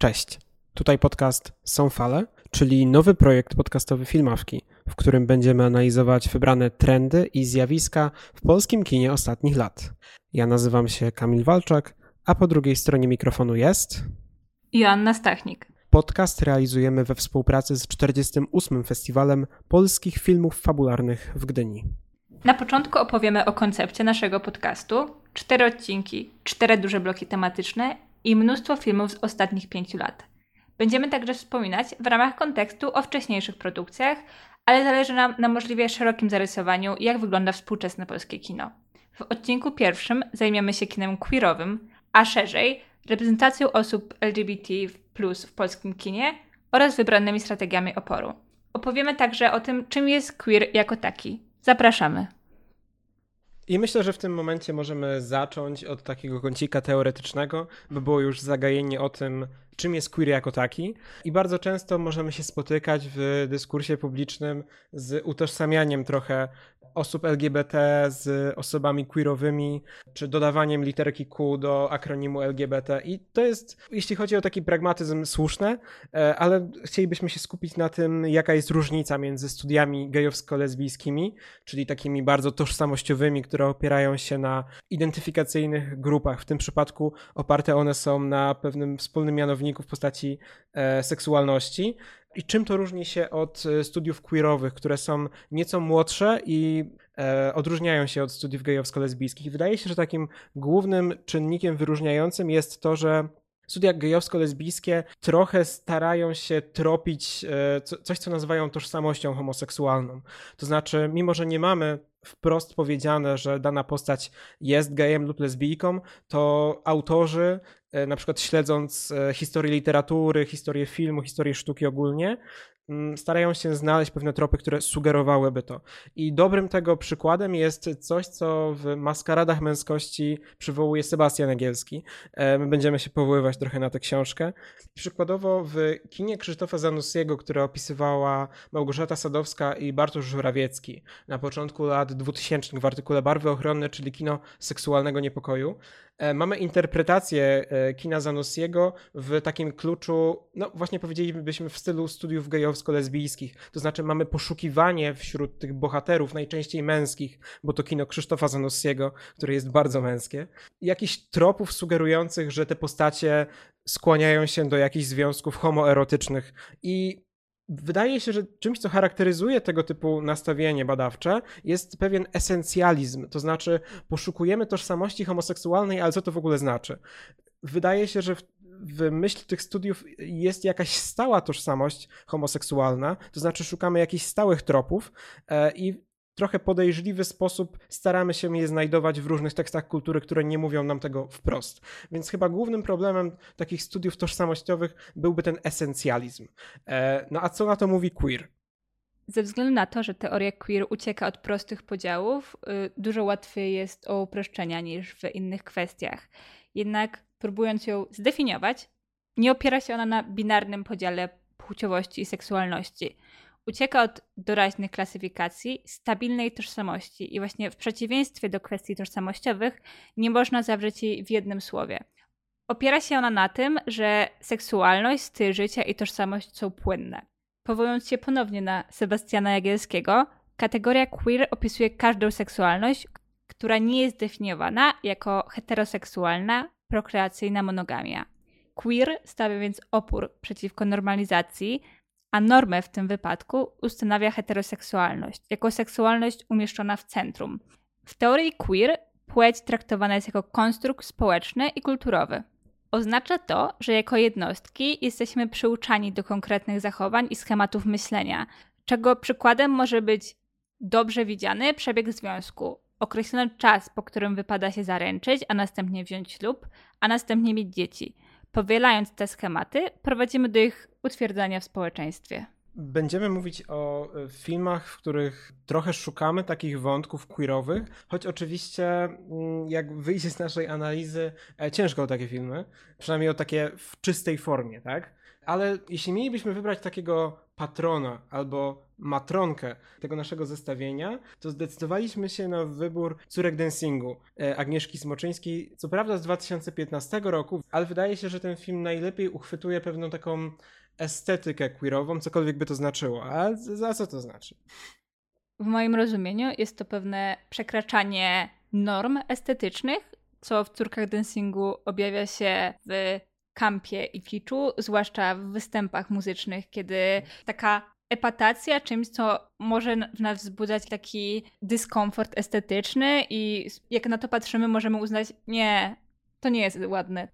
Cześć. Tutaj podcast Są Fale, czyli nowy projekt podcastowy Filmawki, w którym będziemy analizować wybrane trendy i zjawiska w polskim kinie ostatnich lat. Ja nazywam się Kamil Walczak, a po drugiej stronie mikrofonu jest Joanna Stachnik. Podcast realizujemy we współpracy z 48. Festiwalem Polskich Filmów Fabularnych w Gdyni. Na początku opowiemy o koncepcie naszego podcastu. Cztery odcinki, cztery duże bloki tematyczne i mnóstwo filmów z ostatnich pięciu lat. Będziemy także wspominać w ramach kontekstu o wcześniejszych produkcjach, ale zależy nam na możliwie szerokim zarysowaniu, jak wygląda współczesne polskie kino. W odcinku pierwszym zajmiemy się kinem queerowym, a szerzej reprezentacją osób LGBT w polskim kinie oraz wybranymi strategiami oporu. Opowiemy także o tym, czym jest queer jako taki. Zapraszamy. I myślę, że w tym momencie możemy zacząć od takiego kącika teoretycznego, by było już zagajenie o tym, czym jest queer jako taki. I bardzo często możemy się spotykać w dyskursie publicznym z utożsamianiem trochę osób LGBT z osobami queerowymi, czy dodawaniem literki Q do akronimu LGBT. I to jest, jeśli chodzi o taki pragmatyzm, słuszne, e, ale chcielibyśmy się skupić na tym, jaka jest różnica między studiami gejowsko-lesbijskimi, czyli takimi bardzo tożsamościowymi, które opierają się na identyfikacyjnych grupach. W tym przypadku oparte one są na pewnym wspólnym mianowniku w postaci e, seksualności, i czym to różni się od e, studiów queerowych, które są nieco młodsze i e, odróżniają się od studiów gejowsko-lesbijskich? Wydaje się, że takim głównym czynnikiem wyróżniającym jest to, że studia gejowsko-lesbijskie trochę starają się tropić e, coś, co nazywają tożsamością homoseksualną. To znaczy, mimo że nie mamy wprost powiedziane, że dana postać jest gejem lub lesbijką, to autorzy na przykład śledząc e, historię literatury, historię filmu, historię sztuki ogólnie, mm, starają się znaleźć pewne tropy, które sugerowałyby to. I dobrym tego przykładem jest coś, co w maskaradach męskości przywołuje Sebastian Egielski. E, my będziemy się powoływać trochę na tę książkę. Przykładowo w kinie Krzysztofa Zanussiego, które opisywała Małgorzata Sadowska i Bartosz Żurawiecki na początku lat 2000 w artykule Barwy ochronne, czyli kino seksualnego niepokoju, E, mamy interpretację e, kina Zanussiego w takim kluczu, no właśnie powiedzielibyśmy w stylu studiów gejowsko-lesbijskich. To znaczy mamy poszukiwanie wśród tych bohaterów, najczęściej męskich, bo to kino Krzysztofa Zanussiego, które jest bardzo męskie, jakichś tropów sugerujących, że te postacie skłaniają się do jakichś związków homoerotycznych i Wydaje się, że czymś, co charakteryzuje tego typu nastawienie badawcze, jest pewien esencjalizm, to znaczy poszukujemy tożsamości homoseksualnej, ale co to w ogóle znaczy? Wydaje się, że w, w myśl tych studiów jest jakaś stała tożsamość homoseksualna, to znaczy szukamy jakichś stałych tropów e, i trochę podejrzliwy sposób staramy się je znajdować w różnych tekstach kultury, które nie mówią nam tego wprost. Więc chyba głównym problemem takich studiów tożsamościowych byłby ten esencjalizm. E, no a co na to mówi queer? Ze względu na to, że teoria queer ucieka od prostych podziałów, y, dużo łatwiej jest o uproszczenia niż w innych kwestiach. Jednak próbując ją zdefiniować, nie opiera się ona na binarnym podziale płciowości i seksualności ucieka od doraźnych klasyfikacji, stabilnej tożsamości i właśnie w przeciwieństwie do kwestii tożsamościowych nie można zawrzeć jej w jednym słowie. Opiera się ona na tym, że seksualność, styl życia i tożsamość są płynne. Powołując się ponownie na Sebastiana Jagielskiego, kategoria queer opisuje każdą seksualność, która nie jest definiowana jako heteroseksualna, prokreacyjna monogamia. Queer stawia więc opór przeciwko normalizacji, a normę w tym wypadku ustanawia heteroseksualność, jako seksualność umieszczona w centrum. W teorii queer płeć traktowana jest jako konstrukt społeczny i kulturowy. Oznacza to, że jako jednostki jesteśmy przyuczani do konkretnych zachowań i schematów myślenia, czego przykładem może być dobrze widziany przebieg związku. Określono czas, po którym wypada się zaręczyć, a następnie wziąć ślub, a następnie mieć dzieci. Powielając te schematy, prowadzimy do ich utwierdzania w społeczeństwie. Będziemy mówić o e, filmach, w których trochę szukamy takich wątków queerowych, choć oczywiście mm, jak wyjdzie z naszej analizy, e, ciężko o takie filmy, przynajmniej o takie w czystej formie, tak? Ale jeśli mielibyśmy wybrać takiego patrona albo matronkę tego naszego zestawienia, to zdecydowaliśmy się na wybór Córek Dancingu e, Agnieszki Smoczyńskiej. Co prawda z 2015 roku, ale wydaje się, że ten film najlepiej uchwytuje pewną taką estetykę queerową, cokolwiek by to znaczyło. A za co to znaczy? W moim rozumieniu jest to pewne przekraczanie norm estetycznych, co w córkach dancingu objawia się w kampie i kiczu, zwłaszcza w występach muzycznych, kiedy taka epatacja czymś, co może w nas wzbudzać taki dyskomfort estetyczny i jak na to patrzymy, możemy uznać, nie, to nie jest ładne.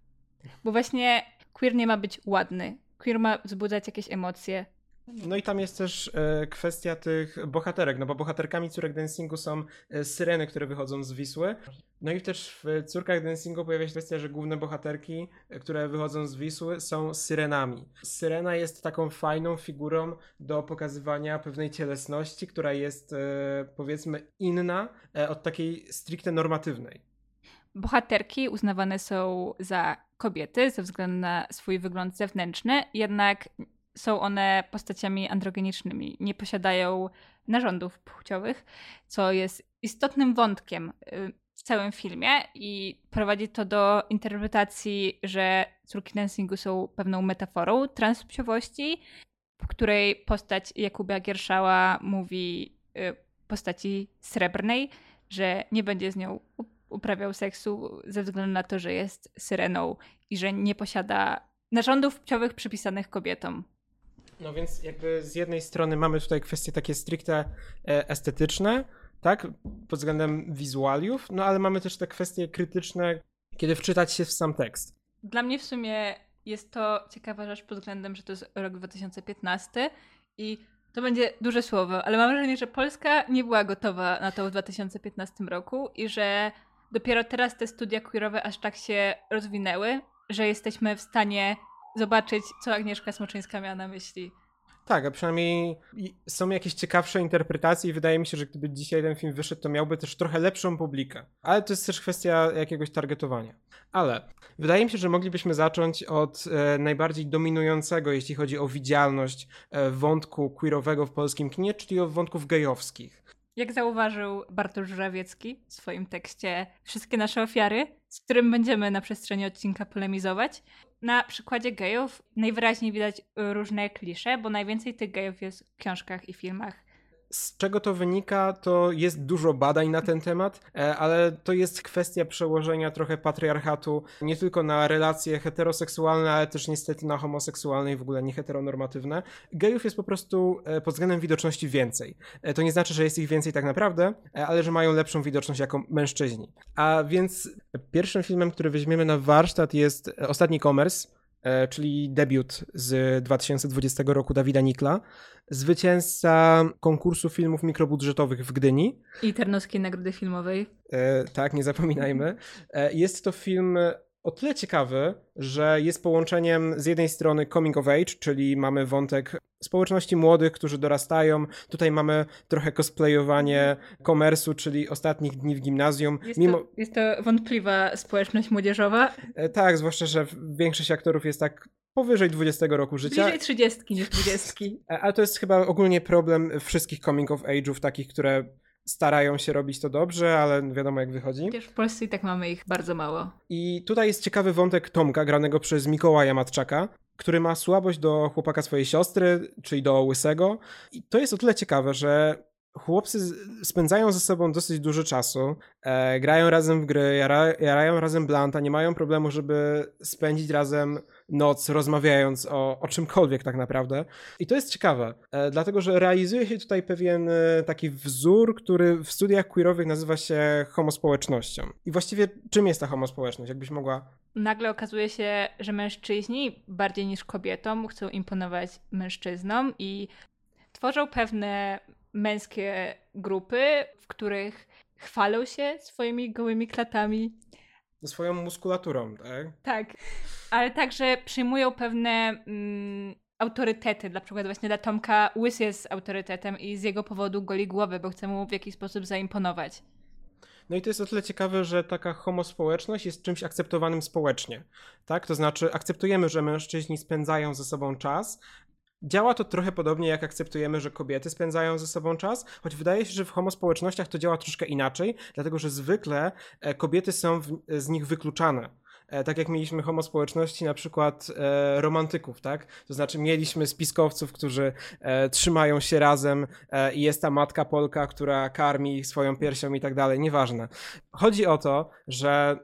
Bo właśnie queer nie ma być ładny. Queer ma wzbudzać jakieś emocje. No i tam jest też e, kwestia tych bohaterek, no bo bohaterkami córek dancingu są e, syreny, które wychodzą z Wisły. No i też w córkach dancingu pojawia się kwestia, że główne bohaterki, e, które wychodzą z Wisły są syrenami. Syrena jest taką fajną figurą do pokazywania pewnej cielesności, która jest powiedzmy inna od takiej stricte normatywnej. Bohaterki uznawane są za kobiety ze względu na swój wygląd zewnętrzny, jednak są one postaciami androgenicznymi, nie posiadają narządów płciowych, co jest istotnym wątkiem y, w całym filmie i prowadzi to do interpretacji, że córki dancingu są pewną metaforą transpłciowości, w której postać Jakuba Gierszała mówi y, postaci srebrnej, że nie będzie z nią uprawiał seksu ze względu na to, że jest syreną i że nie posiada narządów płciowych przypisanych kobietom. No więc jakby z jednej strony mamy tutaj kwestie takie stricte e, estetyczne, tak, pod względem wizualiów, no ale mamy też te kwestie krytyczne, kiedy wczytać się w sam tekst. Dla mnie w sumie jest to ciekawa rzecz pod względem, że to jest rok 2015 i to będzie duże słowo, ale mam wrażenie, że Polska nie była gotowa na to w 2015 roku i że dopiero teraz te studia queerowe aż tak się rozwinęły, że jesteśmy w stanie zobaczyć, co Agnieszka Smoczyńska miała na myśli. Tak, a przynajmniej są jakieś ciekawsze interpretacje i wydaje mi się, że gdyby dzisiaj ten film wyszedł, to miałby też trochę lepszą publikę. Ale to jest też kwestia jakiegoś targetowania. Ale wydaje mi się, że moglibyśmy zacząć od e, najbardziej dominującego, jeśli chodzi o widzialność e, wątku queerowego w polskim kinie, czyli o wątków gejowskich. Jak zauważył Bartosz Żurawiecki w swoim tekście Wszystkie nasze ofiary, z którym będziemy na przestrzeni odcinka polemizować, na przykładzie gejów najwyraźniej widać różne klisze, bo najwięcej tych gejów jest w książkach i filmach z czego to wynika, to jest dużo badań na ten temat, e, ale to jest kwestia przełożenia trochę patriarchatu nie tylko na relacje heteroseksualne, ale też niestety na homoseksualne i w ogóle nieheteronormatywne. Gejów jest po prostu e, pod względem widoczności więcej. E, to nie znaczy, że jest ich więcej tak naprawdę, ale że mają lepszą widoczność jako mężczyźni. A więc pierwszym filmem, który weźmiemy na warsztat jest Ostatni Commerce, czyli debiut z 2020 roku Dawida Nikla zwycięzca konkursu filmów mikrobudżetowych w Gdyni. I Tarnowskiej Nagrody Filmowej. E, tak, nie zapominajmy. E, jest to film o tyle ciekawy, że jest połączeniem z jednej strony coming of age, czyli mamy wątek społeczności młodych, którzy dorastają. Tutaj mamy trochę cosplayowanie komersu, czyli ostatnich dni w gimnazjum. Jest, Mimo... to, jest to wątpliwa społeczność młodzieżowa. E, tak, zwłaszcza, że większość aktorów jest tak powyżej 20 roku życia. Bliżej 30 niż 20. E, ale to jest chyba ogólnie problem wszystkich coming of age'ów, takich, które starają się robić to dobrze, ale wiadomo jak wychodzi. Chociaż w Polsce i tak mamy ich bardzo mało. I tutaj jest ciekawy wątek Tomka, granego przez Mikołaja Matczaka, który ma słabość do chłopaka swojej siostry, czyli do Łysego. I to jest o tyle ciekawe, że chłopcy spędzają ze sobą dosyć dużo czasu, e, grają razem w gry, jara, jarają razem blanta, nie mają problemu, żeby spędzić razem noc rozmawiając o, o czymkolwiek tak naprawdę. I to jest ciekawe, e, dlatego że realizuje się tutaj pewien e, taki wzór, który w studiach queerowych nazywa się homospołecznością. I właściwie czym jest ta homospołeczność? Jakbyś mogła nagle okazuje się, że mężczyźni bardziej niż kobietom chcą imponować mężczyznom i tworzą pewne męskie grupy, w których chwalą się swoimi gołymi klatami. Swoją muskulaturą, tak? Tak, ale także przyjmują pewne mm, autorytety. Dla przykładu właśnie dla Tomka Łys jest autorytetem i z jego powodu goli głowę, bo chce mu w jakiś sposób zaimponować. No i to jest o tyle ciekawe, że taka homospołeczność jest czymś akceptowanym społecznie. Tak? To znaczy akceptujemy, że mężczyźni spędzają ze sobą czas, Działa to trochę podobnie, jak akceptujemy, że kobiety spędzają ze sobą czas, choć wydaje się, że w homospołecznościach to działa troszkę inaczej, dlatego że zwykle e, kobiety są w, z nich wykluczane. E, tak jak mieliśmy homospołeczności na przykład e, romantyków, tak? To znaczy mieliśmy spiskowców, którzy e, trzymają się razem i jest ta matka Polka, która karmi swoją piersią i tak dalej, nieważne. Chodzi o to, że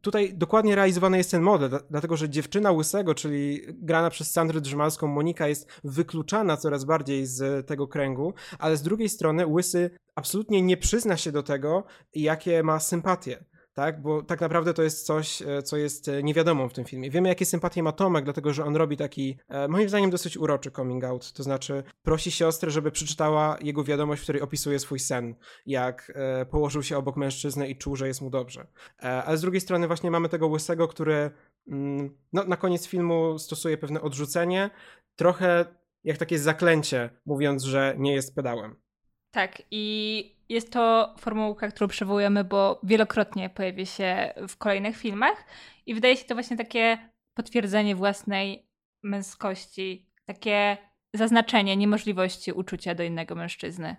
tutaj dokładnie realizowany jest ten model, dlatego że dziewczyna Łysego, czyli grana przez Sandrę Drzymalską Monika jest wykluczana coraz bardziej z tego kręgu, ale z drugiej strony Łysy absolutnie nie przyzna się do tego, jakie ma sympatie tak? Bo tak naprawdę to jest coś, e, co jest e, niewiadomą w tym filmie. Wiemy, jakie sympatie ma Tomek, dlatego że on robi taki, e, moim zdaniem, dosyć uroczy coming out. To znaczy, prosi siostrę, żeby przeczytała jego wiadomość, w której opisuje swój sen, jak położył się obok mężczyzny i czuł, że jest mu dobrze. Ale z drugiej strony, właśnie mamy tego łysego, który mm, no, na koniec filmu stosuje pewne odrzucenie, trochę jak takie zaklęcie, mówiąc, że nie jest pedałem. Tak, i jest to formułka, którą przywołujemy, bo wielokrotnie pojawi się w kolejnych filmach i wydaje się to właśnie takie potwierdzenie własnej męskości, takie zaznaczenie niemożliwości uczucia do innego mężczyzny.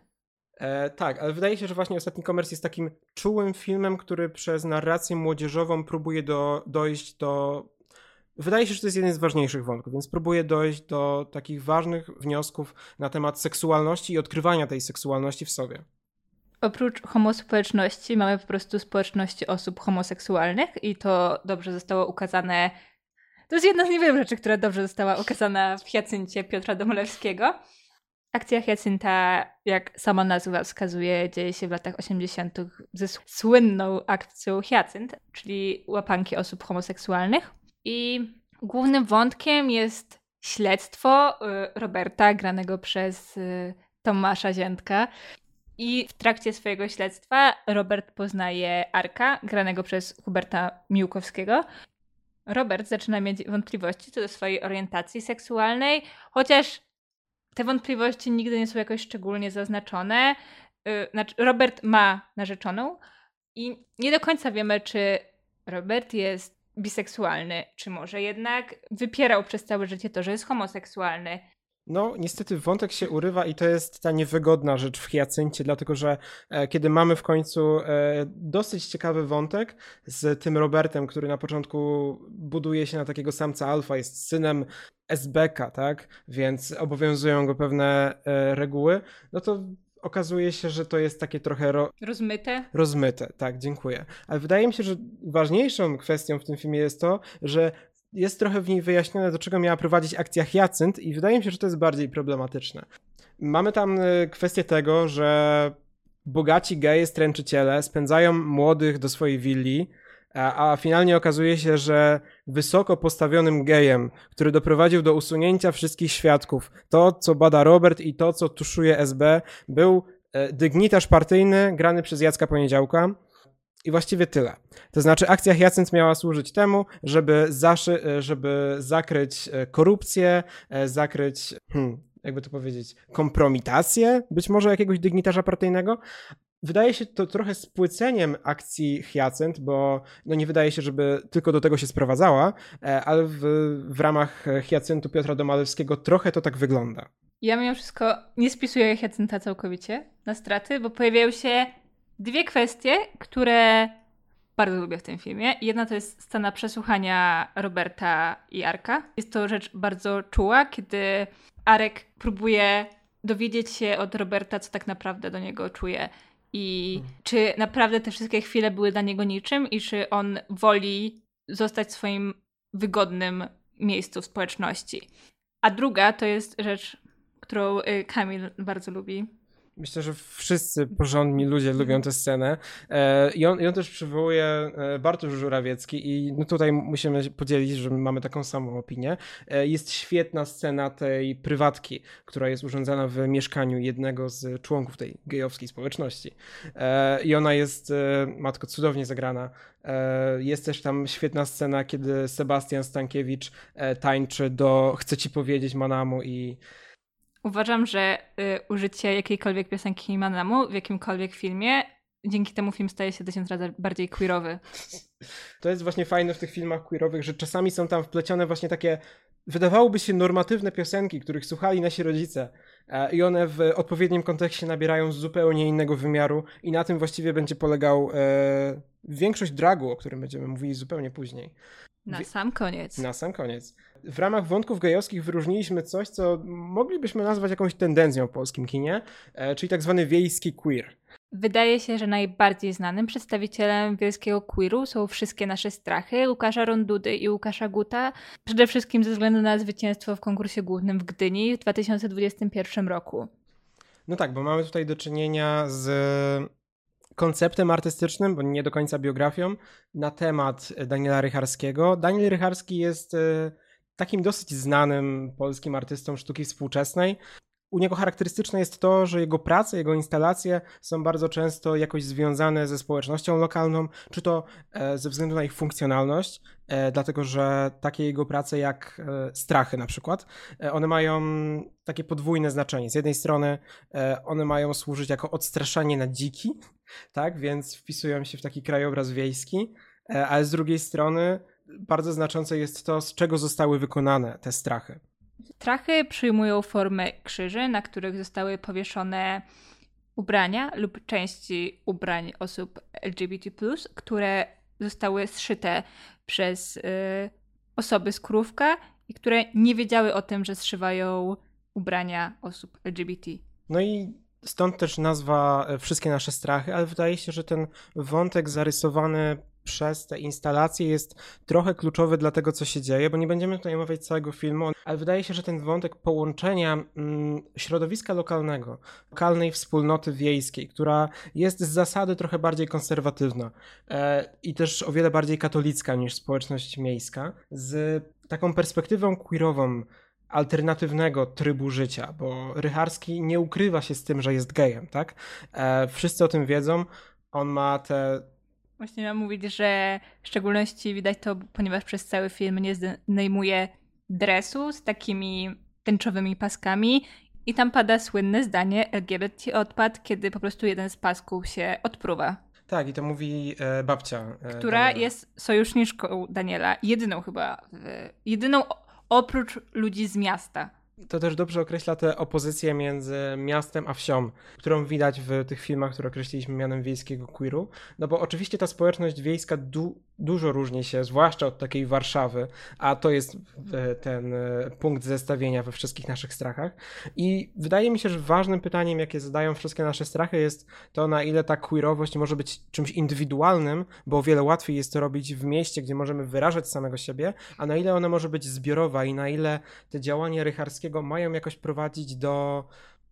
E, tak, ale wydaje się, że właśnie Ostatni Komers jest takim czułym filmem, który przez narrację młodzieżową próbuje do, dojść do Wydaje się, że to jest jeden z ważniejszych wątków, więc próbuję dojść do takich ważnych wniosków na temat seksualności i odkrywania tej seksualności w sobie. Oprócz homospołeczności mamy po prostu społeczności osób homoseksualnych i to dobrze zostało ukazane. To jest jedna z niewielu rzeczy, która dobrze została ukazana w Hiacyncie Piotra Domolewskiego. Akcja Hiacynta, jak sama nazwa wskazuje, dzieje się w latach 80. ze słynną akcją Hiacynt, czyli łapanki osób homoseksualnych. I głównym wątkiem jest śledztwo y, Roberta, granego przez y, Tomasza Ziętka. I w trakcie swojego śledztwa Robert poznaje Arka, granego przez Huberta Miłkowskiego. Robert zaczyna mieć wątpliwości co do swojej orientacji seksualnej, chociaż te wątpliwości nigdy nie są jakoś szczególnie zaznaczone. Y, znaczy, Robert ma narzeczoną i nie do końca wiemy, czy Robert jest biseksualny, czy może jednak wypierał przez całe życie to, że jest homoseksualny. No, niestety wątek się urywa i to jest ta niewygodna rzecz w Hiacyncie, dlatego że e, kiedy mamy w końcu e, dosyć ciekawy wątek z tym Robertem, który na początku buduje się na takiego samca alfa, jest synem SBK, tak? Więc obowiązują go pewne e, reguły, no to okazuje się, że to jest takie trochę. Ro... Rozmyte? Rozmyte, tak, dziękuję. Ale wydaje mi się, że ważniejszą kwestią w tym filmie jest to, że jest trochę w niej wyjaśnione, do czego miała prowadzić akcja Hyacynt, i wydaje mi się, że to jest bardziej problematyczne. Mamy tam y, kwestię tego, że bogaci geje stręczyciele spędzają młodych do swojej willi, a, a finalnie okazuje się, że wysoko postawionym gejem, który doprowadził do usunięcia wszystkich świadków, to co bada Robert i to co tuszuje SB, był e, dygnitarz partyjny grany przez Jacka Poniedziałka. I właściwie tyle. To znaczy, akcja Hyacynt miała służyć temu, żeby, zaszy, e, żeby zakryć e, korupcję, zakryć, hmm, jakby to powiedzieć, kompromitację być może jakiegoś dygnitarza partyjnego, Wydaje się to trochę spłyceniem akcji Hyacynt, bo no nie wydaje się, żeby tylko do tego się sprowadzała, e, ale w, w ramach Hyacyntu Piotra Domalewskiego trochę to tak wygląda. Ja mimo wszystko nie spisuję Hyacynta całkowicie na straty, bo pojawiają się dwie kwestie, które bardzo lubię w tym filmie. Jedna to jest scena przesłuchania Roberta i Arka. Jest to rzecz bardzo czuła, kiedy Arek próbuje dowiedzieć się od Roberta, co tak naprawdę do niego czuje i mhm. czy naprawdę te wszystkie chwile były dla niego niczym i czy on woli zostać w swoim wygodnym miejscu w społeczności. A druga to jest rzecz, którą y, Kamil bardzo lubi, Myślę, że wszyscy porządni ludzie lubią tę scenę. E, I on, i on też przywołuje e, Bartosz Żurawiecki i no tutaj musimy podzielić, że mamy taką samą opinię. E, jest świetna scena tej prywatki, która jest urządzana w mieszkaniu jednego z członków tej gejowskiej społeczności. I ona jest, matko, cudownie zagrana. Jest też tam świetna scena, kiedy Sebastian Stankiewicz tańczy do Chcę ci powiedzieć Manamu i Uważam, że y, użycie jakiejkolwiek piosenki Manamu w jakimkolwiek filmie, dzięki temu film staje się tysiąc razy bardziej queerowy. To jest właśnie fajne w tych filmach queerowych, że czasami są tam wplecione właśnie takie wydawałoby się normatywne piosenki, których słuchali nasi rodzice, e, i one w odpowiednim kontekście nabierają zupełnie innego wymiaru, i na tym właściwie będzie polegał e, większość dragu, o którym będziemy mówili zupełnie później. Na sam koniec. Na sam koniec. W ramach wątków gejowskich wyróżniliśmy coś, co moglibyśmy nazwać jakąś tendencją w polskim kinie, e, czyli tak zwany wiejski queer. Wydaje się, że najbardziej znanym przedstawicielem wielkiego queeru są wszystkie nasze strachy Łukasza Rondudy i Łukasza Guta, przede wszystkim ze względu na zwycięstwo w konkursie głównym w Gdyni w 2021 roku. No tak, bo mamy tutaj do czynienia z konceptem artystycznym, bo nie do końca biografią, na temat Daniela Rycharskiego. Daniel Rycharski jest e, takim dosyć znanym polskim artystą sztuki współczesnej. U niego charakterystyczne jest to, że jego prace, jego instalacje są bardzo często jakoś związane ze społecznością lokalną, czy to e, ze względu na ich funkcjonalność, e, dlatego że takie jego prace jak e, strachy na przykład, one mają takie podwójne znaczenie. Z jednej strony one mają służyć jako odstraszanie na dziki, tak, więc wpisują się w taki krajobraz wiejski, ale z drugiej strony bardzo znaczące jest to, z czego zostały wykonane te strachy. Strachy przyjmują formę krzyży, na których zostały powieszone ubrania lub części ubrań osób LGBT, które zostały zszyte przez y, osoby z krówka i które nie wiedziały o tym, że zszywają ubrania osób LGBT. No i stąd też nazwa e, Wszystkie nasze strachy, ale wydaje się, że ten wątek zarysowany przez te instalacje jest trochę kluczowy dla tego, co się dzieje, bo nie będziemy tutaj omawiać całego filmu, ale wydaje się, że ten wątek połączenia mm, środowiska lokalnego, lokalnej wspólnoty wiejskiej, która jest z zasady trochę bardziej konserwatywna e, i też o wiele bardziej katolicka niż społeczność miejska, z taką perspektywą queerową, alternatywnego trybu życia, bo Rycharski nie ukrywa się z tym, że jest gejem, tak? E, wszyscy o tym wiedzą. On ma te Właśnie miałam mówić, że w szczególności widać to, ponieważ przez cały film nie zdejmuje dresu z takimi tęczowymi paskami i tam pada słynne zdanie LGBT odpad, kiedy po prostu jeden z pasków się odpruwa. Tak, i to mówi e, babcia. E, która Daniela. jest sojuszniczką Daniela, jedyną chyba, w, jedyną oprócz ludzi z miasta to też dobrze określa tę opozycję między miastem a wsią, którą widać w tych filmach, które określiliśmy mianem wiejskiego queeru. No bo oczywiście ta społeczność wiejska du dużo różni się, zwłaszcza od takiej Warszawy, a to jest e, ten e, punkt zestawienia we wszystkich naszych strachach. I wydaje mi się, że ważnym pytaniem, jakie zadają wszystkie nasze strachy, jest to, na ile ta queerowość może być czymś indywidualnym, bo o wiele łatwiej jest to robić w mieście, gdzie możemy wyrażać samego siebie, a na ile ona może być zbiorowa i na ile te działania rycharskiego mają jakoś prowadzić do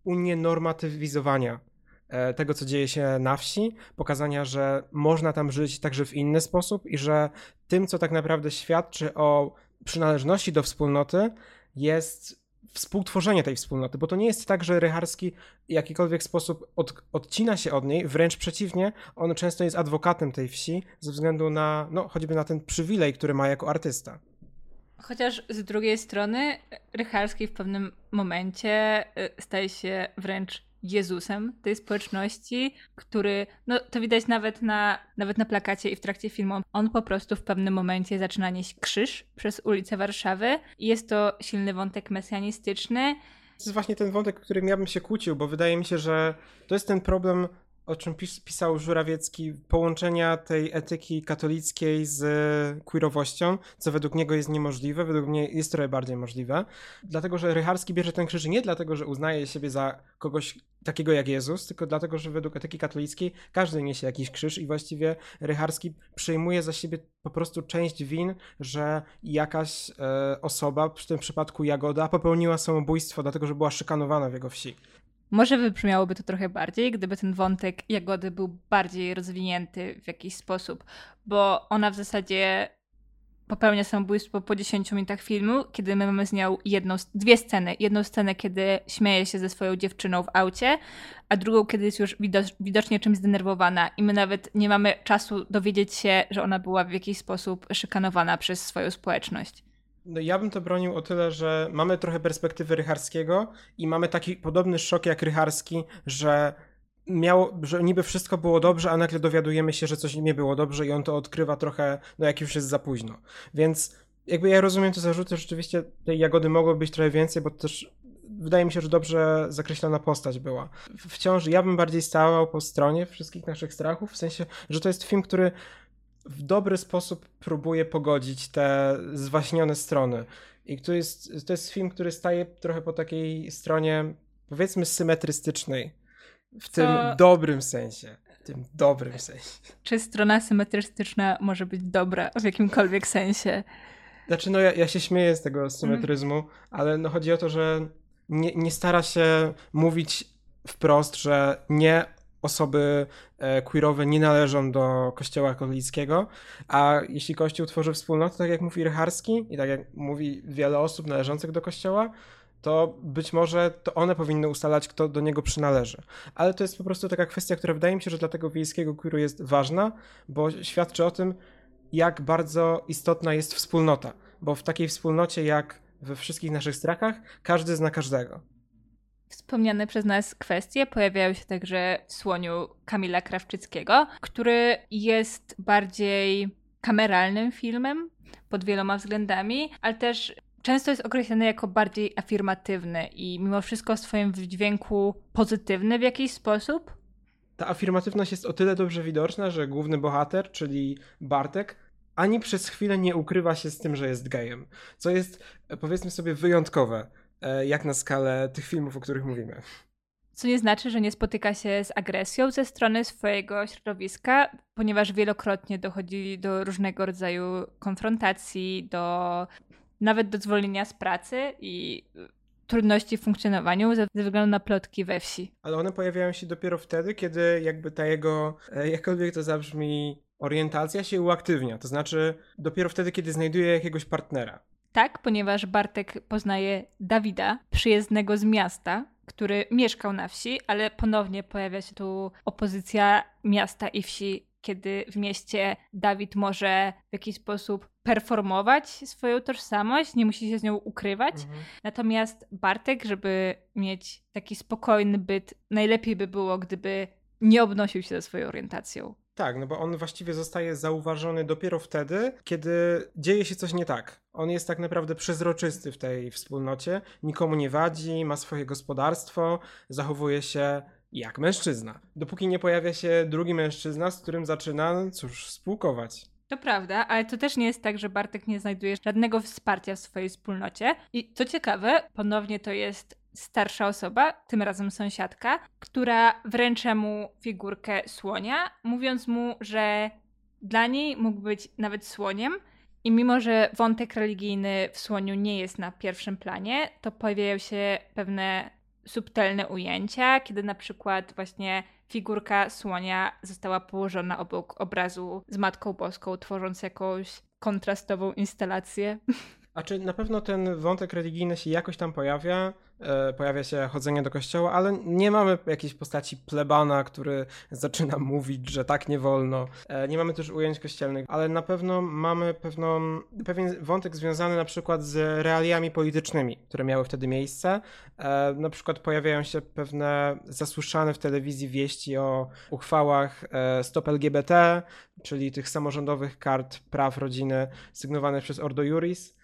unienormatywizowania tego, co dzieje się na wsi, pokazania, że można tam żyć także w inny sposób i że tym, co tak naprawdę świadczy o przynależności do wspólnoty, jest współtworzenie tej wspólnoty, bo to nie jest tak, że Rycharski w jakikolwiek sposób od, odcina się od niej, wręcz przeciwnie, on często jest adwokatem tej wsi ze względu na, no, choćby na ten przywilej, który ma jako artysta. Chociaż z drugiej strony Rycharski w pewnym momencie y, staje się wręcz Jezusem tej społeczności, który, no to widać nawet na, nawet na plakacie i w trakcie filmu, on po prostu w pewnym momencie zaczyna nieść krzyż przez ulicę Warszawy i jest to silny wątek mesjanistyczny. To jest właśnie ten wątek, którym ja bym się kłócił, bo wydaje mi się, że to jest ten problem o czym pis pisał Żurawiecki, połączenia tej etyki katolickiej z queerowością, co według niego jest niemożliwe, według mnie jest trochę bardziej możliwe, dlatego, że Rycharski bierze ten krzyż nie dlatego, że uznaje siebie za kogoś takiego jak Jezus, tylko dlatego, że według etyki katolickiej każdy niesie jakiś krzyż i właściwie Rycharski przyjmuje za siebie po prostu część win, że jakaś e, osoba, w tym przypadku Jagoda, popełniła samobójstwo, dlatego, że była szykanowana w jego wsi. Może wybrzmiałoby to trochę bardziej, gdyby ten wątek Jagody był bardziej rozwinięty w jakiś sposób, bo ona w zasadzie popełnia samobójstwo po 10 minutach filmu, kiedy my mamy z nią jedną, dwie sceny. Jedną scenę, kiedy śmieje się ze swoją dziewczyną w aucie, a drugą, kiedy jest już widocznie czymś zdenerwowana i my nawet nie mamy czasu dowiedzieć się, że ona była w jakiś sposób szykanowana przez swoją społeczność. No ja bym to bronił o tyle, że mamy trochę perspektywy Rycharskiego i mamy taki podobny szok jak Rycharski, że miało, że niby wszystko było dobrze, a nagle dowiadujemy się, że coś nie było dobrze i on to odkrywa trochę, no jak już jest za późno. Więc jakby ja rozumiem te zarzuty, rzeczywiście tej jagody mogło być trochę więcej, bo też wydaje mi się, że dobrze zakreślona postać była. Wciąż ja bym bardziej stawał po stronie wszystkich naszych strachów, w sensie, że to jest film, który w dobry sposób próbuje pogodzić te zwaśnione strony. I to jest, to jest film, który staje trochę po takiej stronie, powiedzmy, symetrystycznej. W tym dobrym sensie. W tym dobrym sensie. Czy strona symetrystyczna może być dobra w jakimkolwiek sensie? Znaczy, no ja, ja się śmieję z tego symetryzmu, mm. ale no chodzi o to, że nie, nie stara się mówić wprost, że nie osoby e, queerowe nie należą do kościoła katolickiego, a jeśli kościół tworzy wspólnotę, tak jak mówi Rycharski i tak jak mówi wiele osób należących do kościoła, to być może to one powinny ustalać, kto do niego przynależy. Ale to jest po prostu taka kwestia, która wydaje mi się, że dla tego wiejskiego queeru jest ważna, bo świadczy o tym, jak bardzo istotna jest wspólnota. Bo w takiej wspólnocie, jak we wszystkich naszych strachach, każdy zna każdego. Wspomniane przez nas kwestie pojawiają się także w słoniu Kamila Krawczyckiego, który jest bardziej kameralnym filmem pod wieloma względami, ale też często jest określany jako bardziej afirmatywny i mimo wszystko w swoim dźwięku pozytywny w jakiś sposób. Ta afirmatywność jest o tyle dobrze widoczna, że główny bohater, czyli Bartek, ani przez chwilę nie ukrywa się z tym, że jest gejem. Co jest, powiedzmy sobie, wyjątkowe, e, jak na skalę tych filmów, o których mówimy. Co nie znaczy, że nie spotyka się z agresją ze strony swojego środowiska, ponieważ wielokrotnie dochodzi do różnego rodzaju konfrontacji, do nawet do zwolnienia z pracy i trudności w funkcjonowaniu ze względu na plotki we wsi. Ale one pojawiają się dopiero wtedy, kiedy jakby ta jego, e, jakkolwiek to zabrzmi, orientacja się uaktywnia. To znaczy dopiero wtedy, kiedy znajduje jakiegoś partnera. Tak, ponieważ Bartek poznaje Dawida, przyjezdnego z miasta, który mieszkał na wsi, ale ponownie pojawia się tu opozycja miasta i wsi, kiedy w mieście Dawid może w jakiś sposób performować swoją tożsamość, nie musi się z nią ukrywać. Mhm. Natomiast Bartek, żeby mieć taki spokojny byt, najlepiej by było, gdyby nie obnosił się ze swoją orientacją. Tak, no bo on właściwie zostaje zauważony dopiero wtedy, kiedy dzieje się coś nie tak. On jest tak naprawdę przezroczysty w tej wspólnocie, nikomu nie wadzi, ma swoje gospodarstwo, zachowuje się jak mężczyzna. Dopóki nie pojawia się drugi mężczyzna, z którym zaczyna, cóż, spółkować. To prawda, ale to też nie jest tak, że Bartek nie znajduje żadnego wsparcia w swojej wspólnocie. I co ciekawe, ponownie to jest starsza osoba, tym razem sąsiadka, która wręcza mu figurkę słonia, mówiąc mu, że dla niej mógł być nawet słoniem. I mimo, że wątek religijny w słoniu nie jest na pierwszym planie, to pojawiają się pewne subtelne ujęcia, kiedy na przykład właśnie figurka słonia została położona obok obrazu z Matką Boską, tworząc jakąś kontrastową instalację. A czy na pewno ten wątek religijny się jakoś tam pojawia? E, pojawia się chodzenie do kościoła, ale nie mamy jakiejś postaci plebana, który zaczyna mówić, że tak nie wolno. E, nie mamy też ujęć kościelnych, ale na pewno mamy pewną, pewien wątek związany na przykład z realiami politycznymi, które miały wtedy miejsce. E, na przykład pojawiają się pewne zasłyszane w telewizji wieści o uchwałach Stop LGBT, czyli tych samorządowych kart praw rodziny sygnowanych przez Ordo Juris.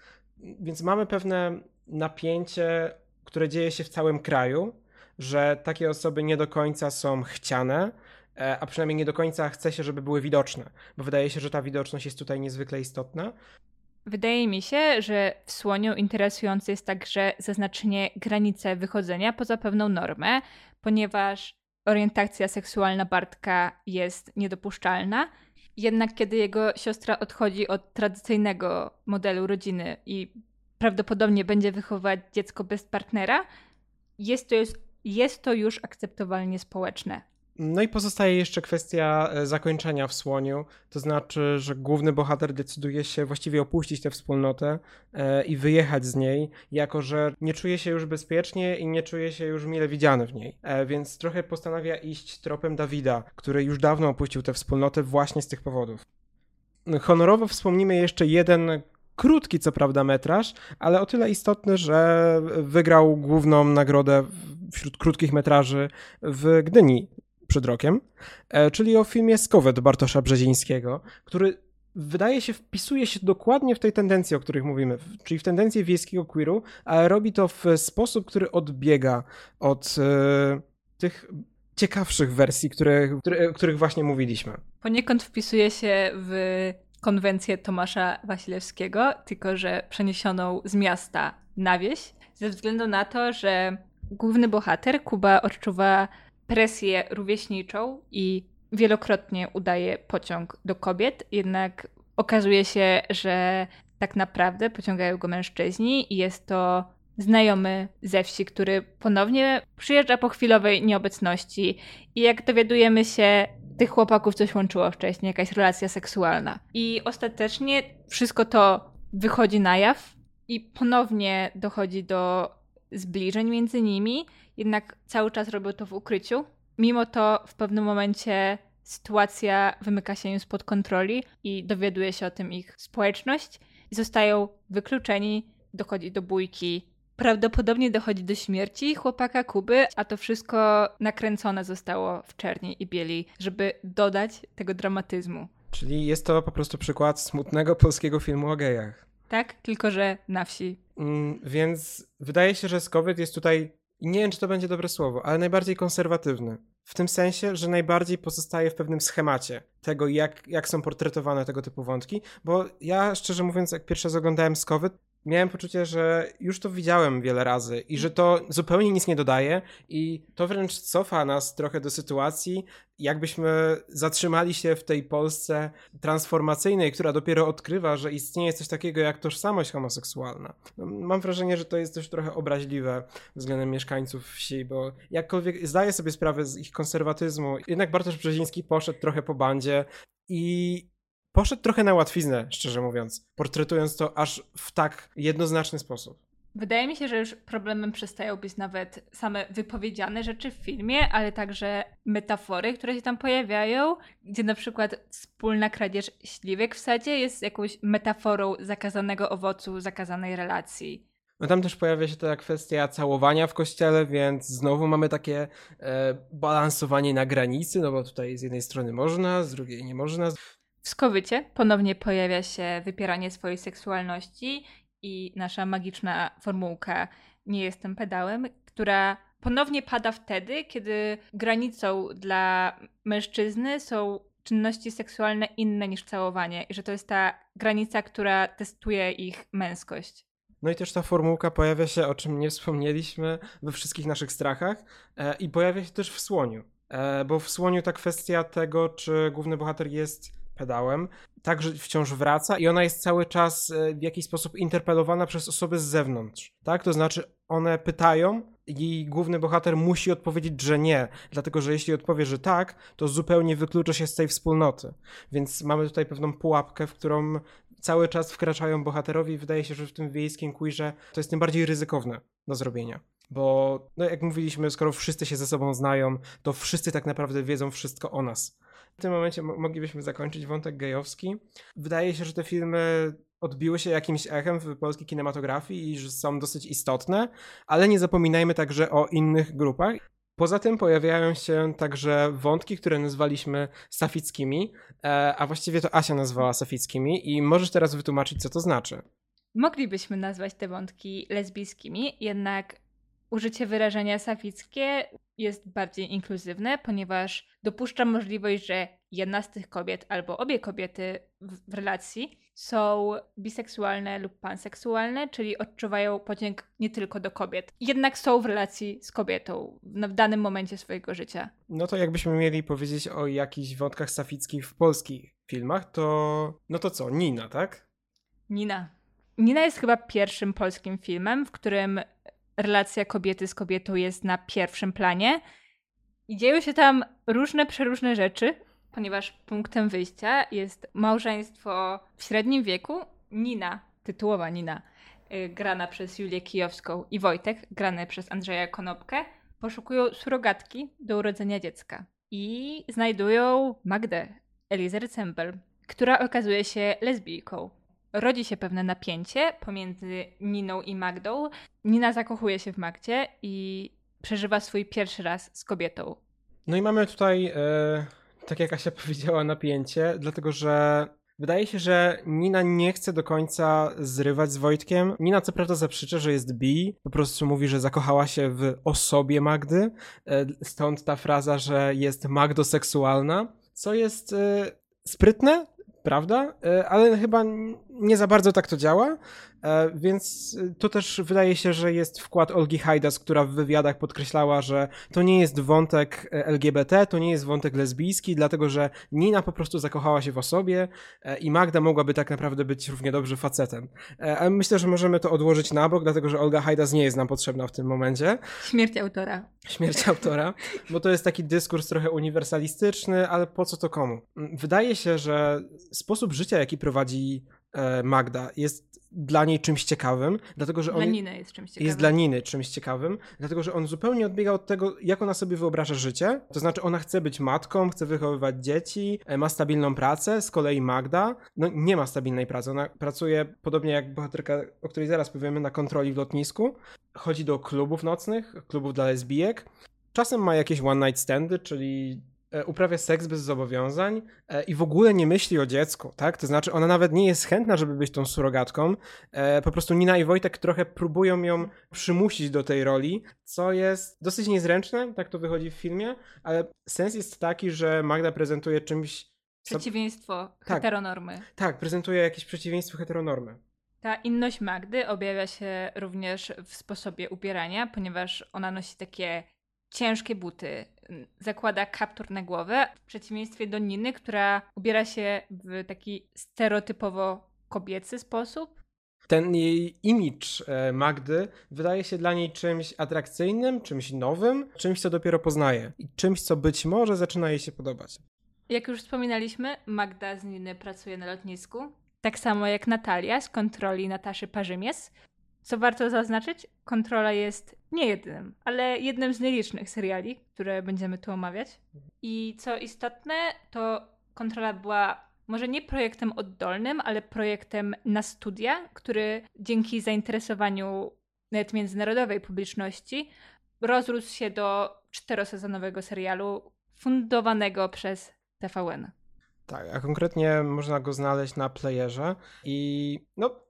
Więc mamy pewne napięcie które dzieje się w całym kraju, że takie osoby nie do końca są chciane, e, a przynajmniej nie do końca chce się, żeby były widoczne, bo wydaje się, że ta widoczność jest tutaj niezwykle istotna. Wydaje mi się, że w słoniu interesujące jest także zaznaczenie granicy wychodzenia poza pewną normę, ponieważ orientacja seksualna Bartka jest niedopuszczalna. Jednak kiedy jego siostra odchodzi od tradycyjnego modelu rodziny i prawdopodobnie będzie wychowywać dziecko bez partnera, jest to, już, jest to już akceptowalnie społeczne. No i pozostaje jeszcze kwestia e, zakończenia w słoniu, to znaczy, że główny bohater decyduje się właściwie opuścić tę wspólnotę e, i wyjechać z niej, jako że nie czuje się już bezpiecznie i nie czuje się już mile widziany w niej. E, więc trochę postanawia iść tropem Dawida, który już dawno opuścił tę wspólnotę właśnie z tych powodów. Honorowo wspomnimy jeszcze jeden Krótki, co prawda, metraż, ale o tyle istotny, że wygrał główną nagrodę wśród krótkich metraży w Gdyni przed rokiem, e, czyli o filmie Skowet Bartosza Brzezińskiego, który wydaje się, wpisuje się dokładnie w tej tendencji, o których mówimy, czyli w tendencję wiejskiego queeru, ale robi to w sposób, który odbiega od e, tych ciekawszych wersji, które, które, których właśnie mówiliśmy. Poniekąd wpisuje się w konwencję Tomasza Wasilewskiego, tylko że przeniesioną z miasta na wieś, ze względu na to, że główny bohater, Kuba, odczuwa presję rówieśniczą i wielokrotnie udaje pociąg do kobiet, jednak okazuje się, że tak naprawdę pociągają go mężczyźni i jest to znajomy ze wsi, który ponownie przyjeżdża po chwilowej nieobecności i jak dowiadujemy się, tych chłopaków coś łączyło wcześniej, jakaś relacja seksualna. I ostatecznie wszystko to wychodzi na jaw i ponownie dochodzi do zbliżeń między nimi, jednak cały czas robią to w ukryciu. Mimo to w pewnym momencie sytuacja wymyka się im spod kontroli i dowiaduje się o tym ich społeczność i zostają wykluczeni, dochodzi do bójki. Prawdopodobnie dochodzi do śmierci chłopaka Kuby, a to wszystko nakręcone zostało w czerni i bieli, żeby dodać tego dramatyzmu. Czyli jest to po prostu przykład smutnego polskiego filmu o gejach. Tak, tylko że na wsi. Mm, więc wydaje się, że Skowyt jest tutaj, nie wiem czy to będzie dobre słowo, ale najbardziej konserwatywny. W tym sensie, że najbardziej pozostaje w pewnym schemacie tego, jak, jak są portretowane tego typu wątki, bo ja szczerze mówiąc, jak pierwszy raz oglądałem Skowyt, miałem poczucie, że już to widziałem wiele razy i że to zupełnie nic nie dodaje i to wręcz cofa nas trochę do sytuacji, jakbyśmy zatrzymali się w tej Polsce transformacyjnej, która dopiero odkrywa, że istnieje coś takiego jak tożsamość homoseksualna. No, mam wrażenie, że to jest też trochę obraźliwe względem mieszkańców wsi, bo jakkolwiek zdaję sobie sprawę z ich konserwatyzmu, jednak Bartosz Brzeziński poszedł trochę po bandzie i poszedł trochę na łatwiznę, szczerze mówiąc, portretując to aż w tak jednoznaczny sposób. Wydaje mi się, że już problemem przestają być nawet same wypowiedziane rzeczy w filmie, ale także metafory, które się tam pojawiają, gdzie na przykład wspólna kradzież śliwek w sadzie jest jakąś metaforą zakazanego owocu, zakazanej relacji. No tam też pojawia się ta kwestia całowania w kościele, więc znowu mamy takie e, balansowanie na granicy, no bo tutaj z jednej strony można, z drugiej nie można. W Skowycie ponownie pojawia się wypieranie swojej seksualności i nasza magiczna formułka Nie jestem pedałem, która ponownie pada wtedy, kiedy granicą dla mężczyzny są czynności seksualne inne niż całowanie i że to jest ta granica, która testuje ich męskość. No i też ta formułka pojawia się, o czym nie wspomnieliśmy, we wszystkich naszych strachach e, i pojawia się też w słoniu. E, bo w słoniu ta kwestia tego, czy główny bohater jest pedałem, także wciąż wraca i ona jest cały czas e, w jakiś sposób interpelowana przez osoby z zewnątrz, tak? To znaczy one pytają i główny bohater musi odpowiedzieć, że nie, dlatego że jeśli odpowie, że tak, to zupełnie wyklucza się z tej wspólnoty. Więc mamy tutaj pewną pułapkę, w którą cały czas wkraczają bohaterowie i wydaje się, że w tym wiejskim queerze to jest tym bardziej ryzykowne do zrobienia. Bo, no jak mówiliśmy, skoro wszyscy się ze sobą znają, to wszyscy tak naprawdę wiedzą wszystko o nas. W tym momencie moglibyśmy zakończyć wątek gejowski. Wydaje się, że te filmy odbiły się jakimś echem w polskiej kinematografii i że są dosyć istotne, ale nie zapominajmy także o innych grupach. Poza tym pojawiają się także wątki, które nazwaliśmy safickimi, e, a właściwie to Asia nazwała safickimi i możesz teraz wytłumaczyć, co to znaczy. Moglibyśmy nazwać te wątki lesbijskimi, jednak użycie wyrażenia safickie jest bardziej inkluzywne, ponieważ dopuszcza możliwość, że jedna z tych kobiet albo obie kobiety w, w relacji są biseksualne lub panseksualne, czyli odczuwają pociąg nie tylko do kobiet, jednak są w relacji z kobietą w danym momencie swojego życia. No to jakbyśmy mieli powiedzieć o jakichś wątkach safickich w polskich filmach, to no to co, Nina, tak? Nina. Nina jest chyba pierwszym polskim filmem, w którym relacja kobiety z kobietą jest na pierwszym planie. I dzieją się tam różne, przeróżne rzeczy, ponieważ punktem wyjścia jest małżeństwo w średnim wieku. Nina, tytułowa Nina, yy, grana przez Julię Kijowską i Wojtek, grany przez Andrzeja Konopkę, poszukują surogatki do urodzenia dziecka. I znajdują Magdę, Elizę Cembel, która okazuje się lesbijką rodzi się pewne napięcie pomiędzy Niną i Magdą. Nina zakochuje się w Magdzie i przeżywa swój pierwszy raz z kobietą. No i mamy tutaj, e, tak jak Asia powiedziała, napięcie, dlatego że Wydaje się, że Nina nie chce do końca zrywać z Wojtkiem. Nina co prawda zaprzecza, że jest bi, po prostu mówi, że zakochała się w osobie Magdy, e, stąd ta fraza, że jest magdoseksualna, co jest e, sprytne, prawda? E, ale chyba nie za bardzo tak to działa, e, więc to też wydaje się, że jest wkład Olgi Hajdas, która w wywiadach podkreślała, że to nie jest wątek e, LGBT, to nie jest wątek lesbijski, dlatego że Nina po prostu zakochała się w osobie i Magda mogłaby tak naprawdę być równie dobrze facetem. Ale myślę, że możemy to odłożyć na bok, dlatego że Olga Hajdas nie jest nam potrzebna w tym momencie. Śmierć autora. Śmierć autora, bo to jest taki dyskurs trochę uniwersalistyczny, ale po co to komu? Wydaje się, że sposób życia, jaki prowadzi E, Magda jest dla niej czymś ciekawym, dlatego że dla on Niny jest czymś ciekawym. Jest dla Niny czymś ciekawym, dlatego że on zupełnie odbiega od tego, jak ona sobie wyobraża życie. To znaczy, ona chce być matką, chce wychowywać dzieci, e, ma stabilną pracę. Z kolei Magda, no nie ma stabilnej pracy. Ona pracuje podobnie jak bohaterka, o której zaraz powiemy, na kontroli w lotnisku. Chodzi do klubów nocnych, klubów dla lesbijek. Czasem ma jakieś one night standy, czyli E, uprawia seks bez zobowiązań e, i w ogóle nie myśli o dziecku, tak? To znaczy ona nawet nie jest chętna, żeby być tą surogatką. E, po prostu Nina i Wojtek trochę próbują ją przymusić do tej roli, co jest dosyć niezręczne, tak to wychodzi w filmie, ale sens jest taki, że Magda prezentuje czymś... Przeciwieństwo tak, heteronormy. Tak, prezentuje jakieś przeciwieństwo heteronormy. Ta inność Magdy objawia się również w sposobie ubierania, ponieważ ona nosi takie ciężkie buty, zakłada kaptur na głowę, w przeciwieństwie do Niny, która ubiera się w taki stereotypowo kobiecy sposób. Ten jej imidż e, Magdy wydaje się dla niej czymś atrakcyjnym, czymś nowym, czymś, co dopiero poznaje i czymś, co być może zaczyna jej się podobać. Jak już wspominaliśmy, Magda z Niny pracuje na lotnisku. Tak samo jak Natalia z kontroli Nataszy Parzymies. Co warto zaznaczyć, kontrola jest nie jednym, ale jednym z nielicznych seriali, które będziemy tu omawiać. I co istotne, to kontrola była może nie projektem oddolnym, ale projektem na studia, który dzięki zainteresowaniu nawet międzynarodowej publiczności rozrósł się do czterosezonowego serialu fundowanego przez TVN. Tak, a konkretnie można go znaleźć na playerze i no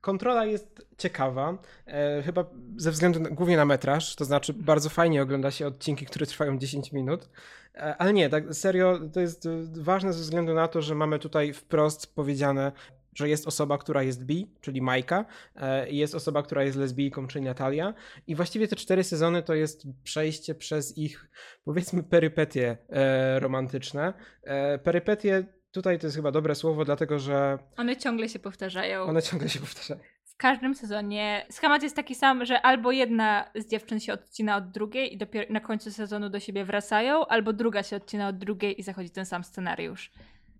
Kontrola jest ciekawa, e, chyba ze względu na, głównie na metraż, to znaczy bardzo fajnie ogląda się odcinki, które trwają 10 minut, e, ale nie, tak serio, to jest ważne ze względu na to, że mamy tutaj wprost powiedziane, że jest osoba, która jest bi, czyli Majka, e, jest osoba, która jest lesbijką, czyli Natalia. I właściwie te cztery sezony to jest przejście przez ich, powiedzmy, perypetie e, romantyczne. E, perypetie Tutaj to jest chyba dobre słowo, dlatego że. One ciągle się powtarzają. One ciągle się powtarzają. W każdym sezonie schemat jest taki sam, że albo jedna z dziewczyn się odcina od drugiej i dopiero na końcu sezonu do siebie wracają, albo druga się odcina od drugiej i zachodzi ten sam scenariusz.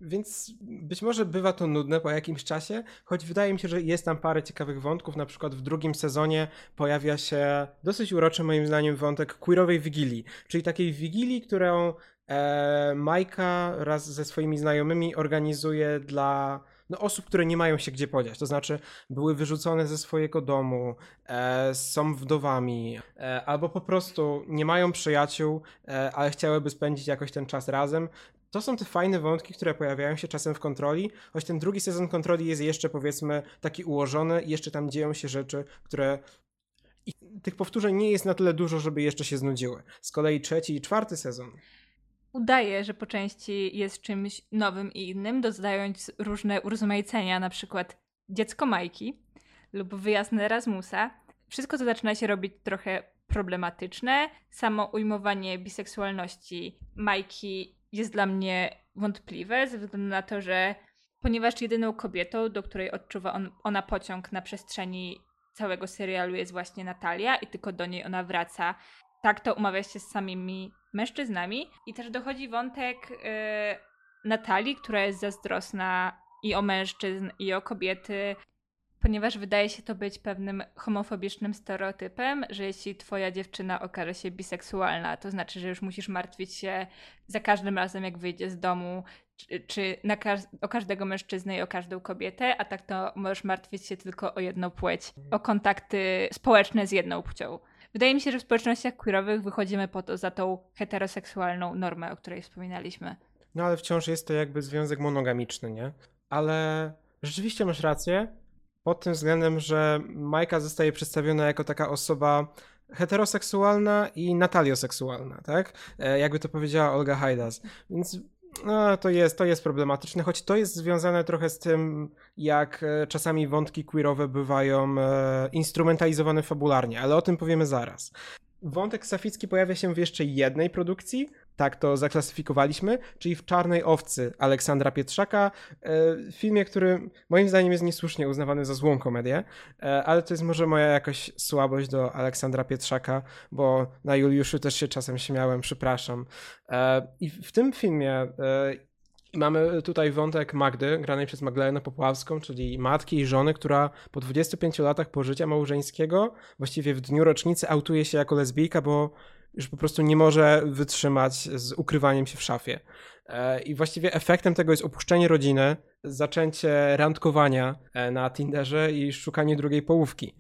Więc być może bywa to nudne po jakimś czasie, choć wydaje mi się, że jest tam parę ciekawych wątków. Na przykład w drugim sezonie pojawia się dosyć uroczy moim zdaniem wątek queerowej wigilii, czyli takiej wigilii, którą e, Majka wraz ze swoimi znajomymi organizuje dla no, osób, które nie mają się gdzie podziać. To znaczy, były wyrzucone ze swojego domu, e, są wdowami, e, albo po prostu nie mają przyjaciół, e, ale chciałyby spędzić jakoś ten czas razem. To są te fajne wątki, które pojawiają się czasem w kontroli, choć ten drugi sezon kontroli jest jeszcze powiedzmy taki ułożony jeszcze tam dzieją się rzeczy, które i tych powtórzeń nie jest na tyle dużo, żeby jeszcze się znudziły. Z kolei trzeci i czwarty sezon udaje, że po części jest czymś nowym i innym, dodając różne urozmaicenia, na przykład dziecko Majki lub wyjazd na Erasmusa. Wszystko to zaczyna się robić trochę problematyczne. Samo ujmowanie biseksualności Majki jest dla mnie wątpliwe, ze względu na to, że ponieważ jedyną kobietą, do której odczuwa on, ona pociąg na przestrzeni całego serialu jest właśnie Natalia i tylko do niej ona wraca. Tak to umawia się z samymi mężczyznami. I też dochodzi wątek yy, Natalii, która jest zazdrosna i o mężczyzn, i o kobiety, ponieważ wydaje się to być pewnym homofobicznym stereotypem, że jeśli twoja dziewczyna okaże się biseksualna, to znaczy, że już musisz martwić się za każdym razem, jak wyjdzie z domu, czy, czy ka o każdego mężczyznę i o każdą kobietę, a tak to możesz martwić się tylko o jedną płeć, o kontakty społeczne z jedną płcią. Wydaje mi się, że w społecznościach queerowych wychodzimy po to za tą heteroseksualną normę, o której wspominaliśmy. No ale wciąż jest to jakby związek monogamiczny, nie? ale rzeczywiście masz rację pod tym względem, że Majka zostaje przedstawiona jako taka osoba heteroseksualna i natalioseksualna, tak? E, jakby to powiedziała Olga Hajdas. Więc no, to, jest, to jest problematyczne, choć to jest związane trochę z tym, jak e, czasami wątki queerowe bywają e, instrumentalizowane fabularnie, ale o tym powiemy zaraz. Wątek saficki pojawia się w jeszcze jednej produkcji, tak to zaklasyfikowaliśmy, czyli w Czarnej Owcy Aleksandra Pietrzaka, e, filmie, który moim zdaniem jest niesłusznie uznawany za złą komedię, e, ale to jest może moja jakaś słabość do Aleksandra Pietrzaka, bo na Juliuszu też się czasem śmiałem, przepraszam. E, I w tym filmie Mamy tutaj wątek Magdy, granej przez Magdalenę Popławską, czyli matki i żony, która po 25 latach pożycia małżeńskiego, właściwie w dniu rocznicy, autuje się jako lesbijka, bo już po prostu nie może wytrzymać z ukrywaniem się w szafie. E, I właściwie efektem tego jest opuszczenie rodziny, zaczęcie randkowania e, na Tinderze i szukanie drugiej połówki.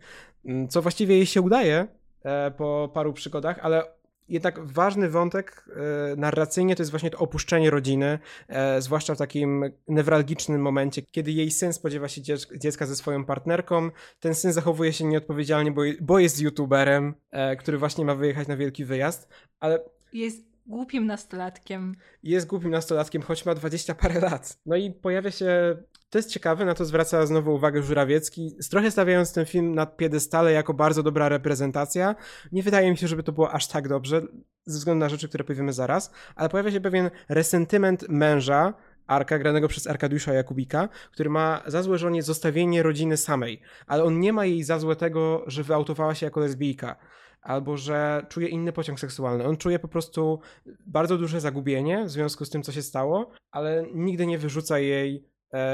Mm, co właściwie jej się udaje e, po paru przygodach, ale jednak ważny wątek e, narracyjnie to jest właśnie to opuszczenie rodziny, e, zwłaszcza w takim newralgicznym momencie, kiedy jej syn spodziewa się dziecka ze swoją partnerką. Ten syn zachowuje się nieodpowiedzialnie, bo, jest youtuberem, e, który właśnie ma wyjechać na wielki wyjazd, ale jest głupim nastolatkiem. Jest głupim nastolatkiem, choć ma 20 parę lat. No i pojawia się to jest ciekawe, na to zwraca znowu uwagę Żurawiecki, trochę stawiając ten film na piedestale jako bardzo dobra reprezentacja. Nie wydaje mi się, żeby to było aż tak dobrze, ze względu na rzeczy, które powiemy zaraz, ale pojawia się pewien resentyment męża, Arka, granego przez Arkadiusza Jakubika, który ma za złe żonie zostawienie rodziny samej, ale on nie ma jej za złe tego, że wyautowała się jako lesbijka albo że czuje inny pociąg seksualny. On czuje po prostu bardzo duże zagubienie w związku z tym, co się stało, ale nigdy nie wyrzuca jej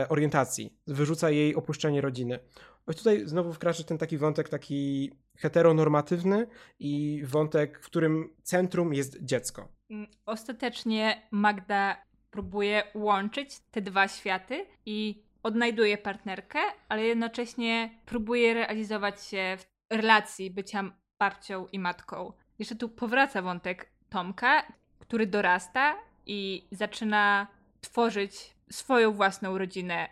orientacji, wyrzuca jej opuszczenie rodziny. Choć tutaj znowu wkracza ten taki wątek taki heteronormatywny i wątek, w którym centrum jest dziecko. Mm, ostatecznie Magda próbuje łączyć te dwa światy i odnajduje partnerkę, ale jednocześnie próbuje realizować się w relacji bycia babcią i matką. Jeszcze tu powraca wątek Tomka, który dorasta i zaczyna tworzyć swoją własną rodzinę,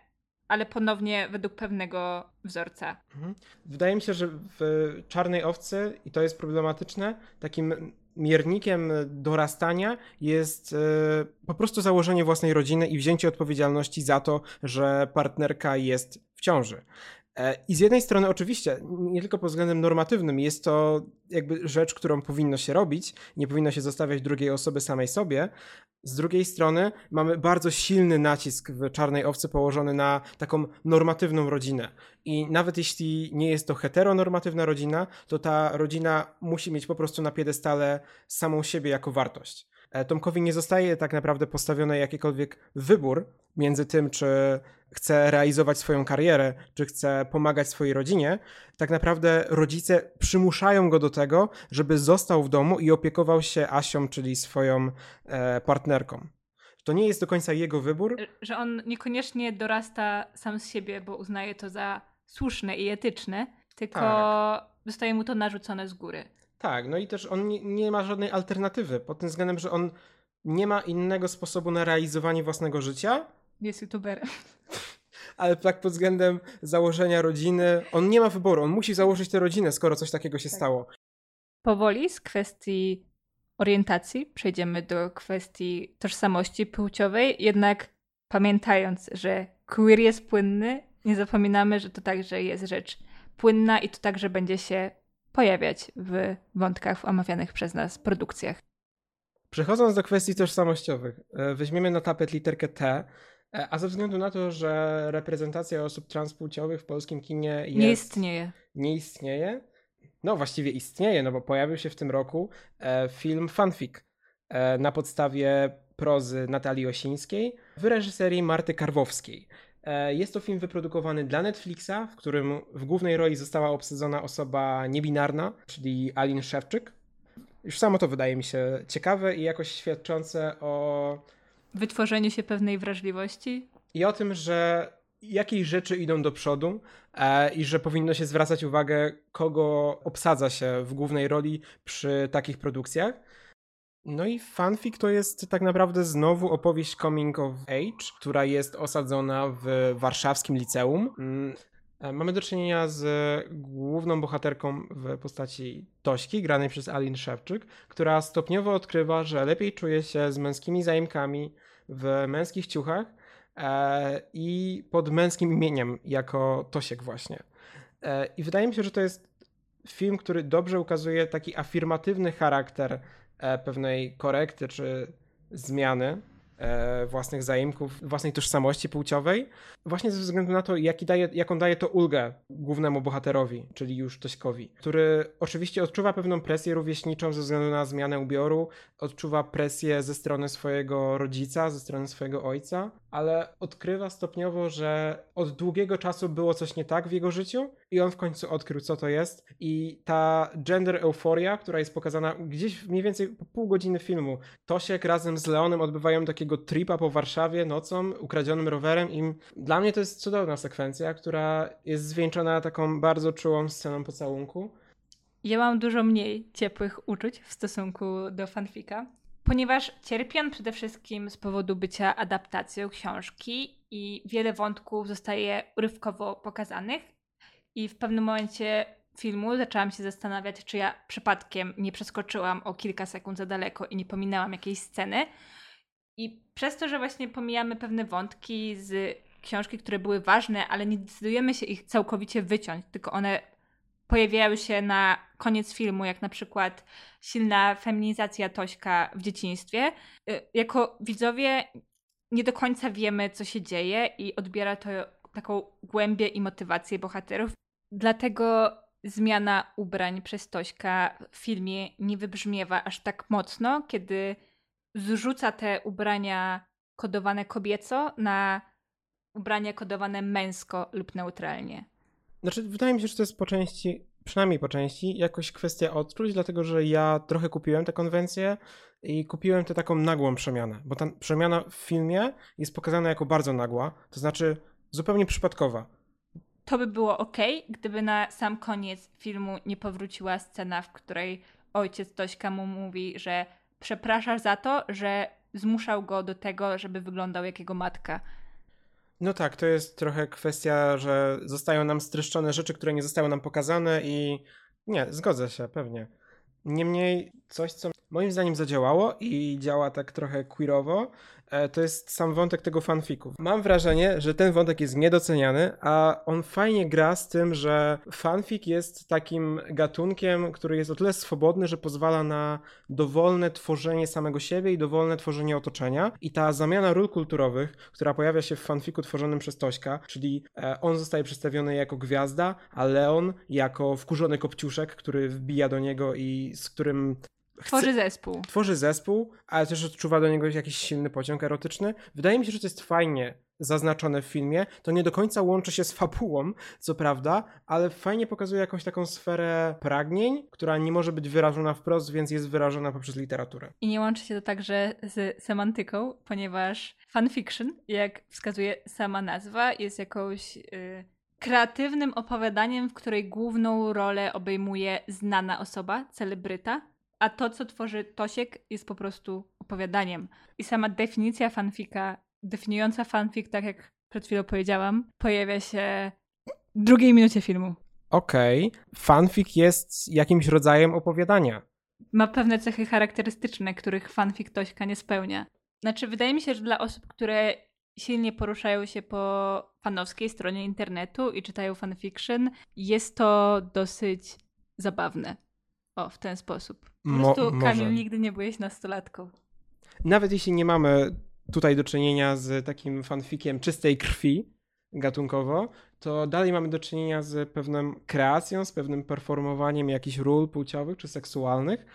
ale ponownie według pewnego wzorca. Mhm. Wydaje mi się, że w Czarnej Owcy, i to jest problematyczne, takim miernikiem dorastania jest e, po prostu założenie własnej rodziny i wzięcie odpowiedzialności za to, że partnerka jest w ciąży. E, I z jednej strony, oczywiście, nie tylko pod względem normatywnym, jest to jakby rzecz, którą powinno się robić, nie powinno się zostawiać drugiej osoby samej sobie. Z drugiej strony, mamy bardzo silny nacisk w Czarnej Owcy położony na taką normatywną rodzinę. I nawet jeśli nie jest to heteronormatywna rodzina, to ta rodzina musi mieć po prostu na piedestale samą siebie jako wartość. E, Tomkowi nie zostaje tak naprawdę postawiony jakikolwiek wybór między tym, czy chce realizować swoją karierę, czy chce pomagać swojej rodzinie, tak naprawdę rodzice przymuszają go do tego, żeby został w domu i opiekował się Asią, czyli swoją e, partnerką. To nie jest do końca jego wybór. Że on niekoniecznie dorasta sam z siebie, bo uznaje to za słuszne i etyczne, tylko tak. zostaje mu to narzucone z góry. Tak, no i też on nie, nie ma żadnej alternatywy pod tym względem, że on nie ma innego sposobu na realizowanie własnego życia. Jest youtuberem. Ale tak pod względem założenia rodziny, on nie ma wyboru, on musi założyć tę rodzinę, skoro coś takiego się tak. stało. Powoli z kwestii orientacji przejdziemy do kwestii tożsamości płciowej, jednak pamiętając, że queer jest płynny, nie zapominamy, że to także jest rzecz płynna i to także będzie się pojawiać w wątkach w omawianych przez nas produkcjach. Przechodząc do kwestii tożsamościowych, e, weźmiemy na tapet literkę T, e, a ze względu na to, że reprezentacja osób transpłciowych w polskim kinie jest, nie istnieje. Nie istnieje. No właściwie istnieje, no bo pojawił się w tym roku e, film Fanfic na podstawie prozy Natalii Osińskiej w reżyserii Marty Karwowskiej. E, jest to film wyprodukowany dla Netflixa, w którym w głównej roli została obsadzona osoba niebinarna, czyli Alin Szewczyk. Już samo to wydaje mi się ciekawe i jakoś świadczące o wytworzeniu się pewnej wrażliwości. I o tym, że jakieś rzeczy idą do przodu e, i że powinno się zwracać uwagę, kogo obsadza się w głównej roli przy takich produkcjach. No i fanfic to jest tak naprawdę znowu opowieść coming of age, która jest osadzona w warszawskim liceum. Mm, e, mamy do czynienia z główną bohaterką w postaci Tośki, granej przez Alin Szewczyk, która stopniowo odkrywa, że lepiej czuje się z męskimi zaimkami w męskich ciuchach e, i pod męskim imieniem, jako Tosiek właśnie. E, I wydaje mi się, że to jest film, który dobrze ukazuje taki afirmatywny charakter pewnej korekty czy zmiany e, własnych zaimków, własnej tożsamości płciowej, właśnie ze względu na to, jaki daje, jaką daje to ulgę głównemu bohaterowi, czyli już Tośkowi, który oczywiście odczuwa pewną presję rówieśniczą ze względu na zmianę ubioru, odczuwa presję ze strony swojego rodzica, ze strony swojego ojca, ale odkrywa stopniowo, że od długiego czasu było coś nie tak w jego życiu i on w końcu odkrył, co to jest. I ta gender euforia, która jest pokazana gdzieś mniej więcej po pół godziny filmu, Tosiek razem z Leonem odbywają takiego tripa po Warszawie nocą, ukradzionym rowerem i dla mnie to jest cudowna sekwencja, która jest zwieńczona taką bardzo czułą sceną pocałunku. Ja mam dużo mniej ciepłych uczuć w stosunku do fanfika, ponieważ cierpi on przede wszystkim z powodu bycia adaptacją książki i wiele wątków zostaje urywkowo pokazanych i w pewnym momencie filmu zaczęłam się zastanawiać, czy ja przypadkiem nie przeskoczyłam o kilka sekund za daleko i nie pominęłam jakiejś sceny. I przez to, że właśnie pomijamy pewne wątki z książki, które były ważne, ale nie decydujemy się ich całkowicie wyciąć, tylko one pojawiają się na koniec filmu, jak na przykład silna feminizacja Tośka w dzieciństwie. Y, jako widzowie nie do końca wiemy, co się dzieje i odbiera to taką głębię i motywację bohaterów. Dlatego zmiana ubrań przez Tośka w filmie nie wybrzmiewa aż tak mocno, kiedy zrzuca te ubrania kodowane kobieco na ubrania kodowane męsko lub neutralnie. Znaczy, wydaje mi się, że to jest po części, przynajmniej po części, jakoś kwestia odczuć, dlatego że ja trochę kupiłem tę konwencję i kupiłem tę taką nagłą przemianę, bo ta przemiana w filmie jest pokazana jako bardzo nagła, to znaczy zupełnie przypadkowa. To by było ok, gdyby na sam koniec filmu nie powróciła scena, w której ojciec Tośka mu mówi, że przepraszasz za to, że zmuszał go do tego, żeby wyglądał jak jego matka. No tak, to jest trochę kwestia, że zostają nam streszczone rzeczy, które nie zostały nam pokazane i nie, zgodzę się, pewnie. Niemniej coś, co moim zdaniem zadziałało i działa tak trochę queerowo, to jest sam wątek tego fanfiku. Mam wrażenie, że ten wątek jest niedoceniany, a on fajnie gra z tym, że fanfic jest takim gatunkiem, który jest o tyle swobodny, że pozwala na dowolne tworzenie samego siebie i dowolne tworzenie otoczenia. I ta zamiana ról kulturowych, która pojawia się w fanfiku tworzonym przez Tośka, czyli e, on zostaje przedstawiony jako gwiazda, a Leon jako wkurzony kopciuszek, który wbija do niego i z którym Tworzy zespół. Tworzy zespół, ale też odczuwa do niego jakiś silny pociąg erotyczny. Wydaje mi się, że to jest fajnie zaznaczone w filmie. To nie do końca łączy się z fabułą, co prawda, ale fajnie pokazuje jakąś taką sferę pragnień, która nie może być wyrażona wprost, więc jest wyrażona poprzez literaturę. I nie łączy się to także z semantyką, ponieważ fanfiction, jak wskazuje sama nazwa, jest jakąś. Yy kreatywnym opowiadaniem, w której główną rolę obejmuje znana osoba, celebryta, a to, co tworzy Tosiek, jest po prostu opowiadaniem. I sama definicja fanfika, definiująca fanfik, tak jak przed chwilą powiedziałam, pojawia się w drugiej minucie filmu. Okej, okay. fanfic jest jakimś rodzajem opowiadania. Ma pewne cechy charakterystyczne, których fanfic Tośka nie spełnia. Znaczy, wydaje mi się, że dla osób, które silnie poruszają się po fanowskiej stronie internetu i czytają fanfiction, jest to dosyć zabawne. O, w ten sposób. Po Mo prostu, Kamil, nigdy nie byłeś nastolatką. Nawet jeśli nie mamy tutaj do czynienia z takim fanfikiem czystej krwi gatunkowo, to dalej mamy do czynienia z pewną kreacją, z pewnym performowaniem jakichś ról płciowych czy seksualnych.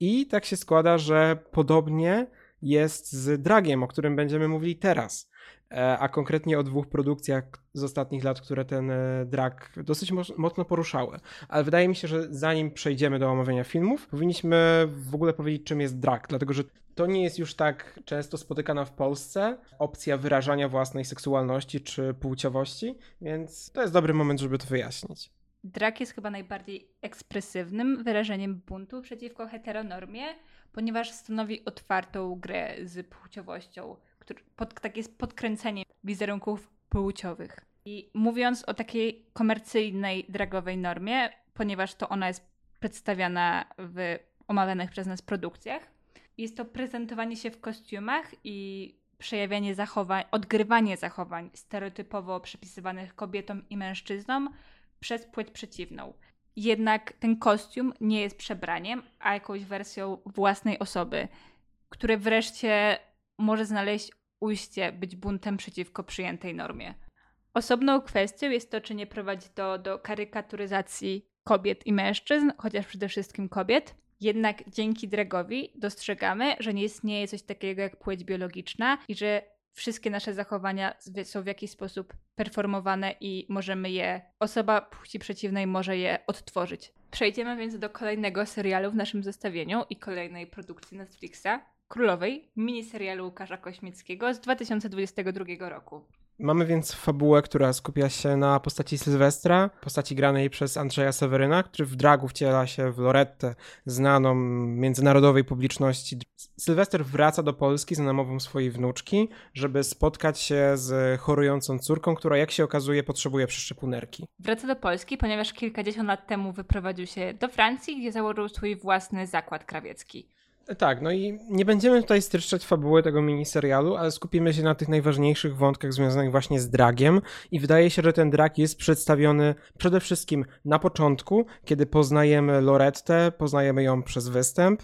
I tak się składa, że podobnie jest z dragiem, o którym będziemy mówili teraz. E, a konkretnie o dwóch produkcjach z ostatnich lat, które ten e, drag dosyć mocno poruszały. Ale wydaje mi się, że zanim przejdziemy do omawiania filmów, powinniśmy w ogóle powiedzieć, czym jest drag, dlatego że to nie jest już tak często spotykana w Polsce opcja wyrażania własnej seksualności czy płciowości, więc to jest dobry moment, żeby to wyjaśnić. drag jest chyba najbardziej ekspresywnym wyrażeniem buntu przeciwko heteronormie, ponieważ stanowi otwartą grę z płciowością, pod, takie podkręcenie wizerunków płciowych. I mówiąc o takiej komercyjnej dragowej normie, ponieważ to ona jest przedstawiana w omawianych przez nas produkcjach, jest to prezentowanie się w kostiumach i przejawianie zachowań, odgrywanie zachowań stereotypowo przypisywanych kobietom i mężczyznom przez płeć przeciwną. Jednak ten kostium nie jest przebraniem, a jakąś wersją własnej osoby, które wreszcie może znaleźć ujście być buntem przeciwko przyjętej normie. Osobną kwestią jest to, czy nie prowadzi to do karykaturyzacji kobiet i mężczyzn, chociaż przede wszystkim kobiet. Jednak dzięki dragowi dostrzegamy, że nie istnieje coś takiego jak płeć biologiczna i że wszystkie nasze zachowania są w jakiś sposób performowane i możemy je, osoba płci przeciwnej może je odtworzyć. Przejdziemy więc do kolejnego serialu w naszym zestawieniu i kolejnej produkcji Netflixa, Królowej, miniserialu Łukasza Kośmickiego z 2022 roku. Mamy więc fabułę, która skupia się na postaci Sylwestra, postaci granej przez Andrzeja Seweryna, który w dragu wciela się w Lorettę, znaną międzynarodowej publiczności. Sylwester wraca do Polski za namową swojej wnuczki, żeby spotkać się z chorującą córką, która jak się okazuje potrzebuje przeszczepu nerki. Wraca do Polski, ponieważ kilkadziesiąt lat temu wyprowadził się do Francji, gdzie założył swój własny zakład krawiecki. Tak, no i nie będziemy tutaj streszczać fabuły tego miniserialu, ale skupimy się na tych najważniejszych wątkach związanych właśnie z dragiem. I wydaje się, że ten drag jest przedstawiony przede wszystkim na początku, kiedy poznajemy Lorettę, poznajemy ją przez występ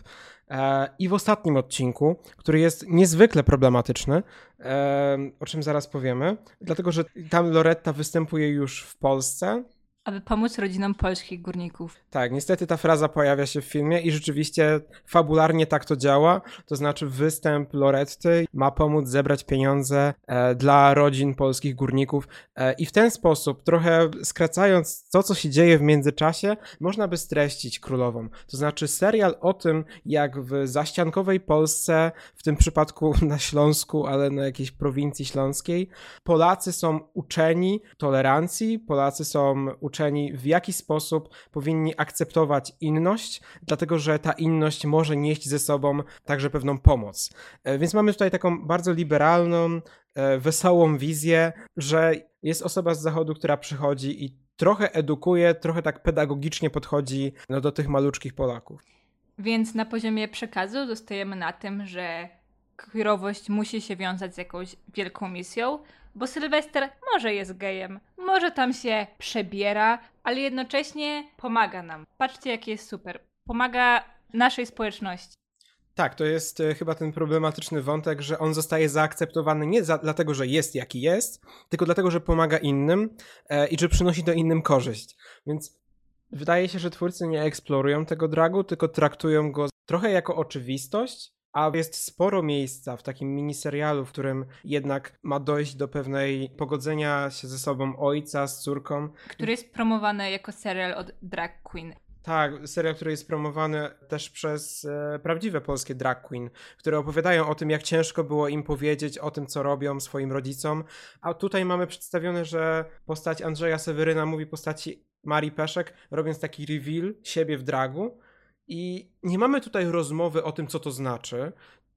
e, i w ostatnim odcinku, który jest niezwykle problematyczny, e, o czym zaraz powiemy, dlatego że tam Loretta występuje już w Polsce, aby pomóc rodzinom polskich górników. Tak, niestety ta fraza pojawia się w filmie i rzeczywiście fabularnie tak to działa. To znaczy, występ Loretty ma pomóc zebrać pieniądze e, dla rodzin polskich górników e, i w ten sposób, trochę skracając to, co się dzieje w międzyczasie, można by streścić królową. To znaczy, serial o tym, jak w zaściankowej Polsce, w tym przypadku na Śląsku, ale na jakiejś prowincji śląskiej, Polacy są uczeni tolerancji, Polacy są uczeni uczeni, w jaki sposób powinni akceptować inność, dlatego że ta inność może nieść ze sobą także pewną pomoc. E, więc mamy tutaj taką bardzo liberalną, e, wesołą wizję, że jest osoba z zachodu, która przychodzi i trochę edukuje, trochę tak pedagogicznie podchodzi no, do tych maluczkich Polaków. Więc na poziomie przekazu zostajemy na tym, że queerowość musi się wiązać z jakąś wielką misją, bo Sylwester może jest gejem, może tam się przebiera, ale jednocześnie pomaga nam. Patrzcie, jaki jest super. Pomaga naszej społeczności. Tak, to jest e, chyba ten problematyczny wątek, że on zostaje zaakceptowany nie za, dlatego, że jest jaki jest, tylko dlatego, że pomaga innym e, i że przynosi to innym korzyść. Więc wydaje się, że twórcy nie eksplorują tego dragu, tylko traktują go trochę jako oczywistość, a jest sporo miejsca w takim miniserialu, w którym jednak ma dojść do pewnej pogodzenia się ze sobą ojca z córką. Który jest promowany jako serial od drag queen. Tak, serial, który jest promowany też przez e, prawdziwe polskie drag queen, które opowiadają o tym, jak ciężko było im powiedzieć o tym, co robią swoim rodzicom. A tutaj mamy przedstawione, że postać Andrzeja Seweryna mówi postaci Marii Peszek, robiąc taki reveal siebie w dragu. I nie mamy tutaj rozmowy o tym, co to znaczy.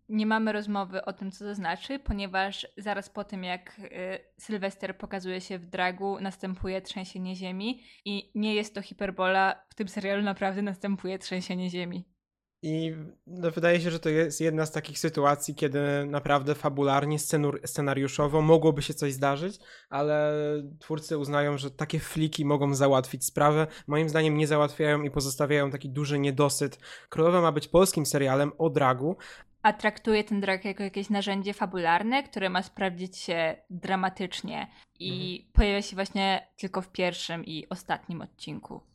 Nie mamy rozmowy o tym, co to znaczy, ponieważ zaraz po tym, jak y, Sylwester pokazuje się w dragu, następuje trzęsienie ziemi i nie jest to hiperbola. W tym serialu naprawdę następuje trzęsienie ziemi. I no, wydaje się, że to jest jedna z takich sytuacji, kiedy naprawdę fabularnie, scenariuszowo mogłoby się coś zdarzyć, ale twórcy uznają, że takie fliki mogą załatwić sprawę. Moim zdaniem nie załatwiają i pozostawiają taki duży niedosyt. Królowa ma być polskim serialem o dragu. A traktuje ten drag jako jakieś narzędzie fabularne, które ma sprawdzić się dramatycznie i mhm. pojawia się właśnie tylko w pierwszym i ostatnim odcinku.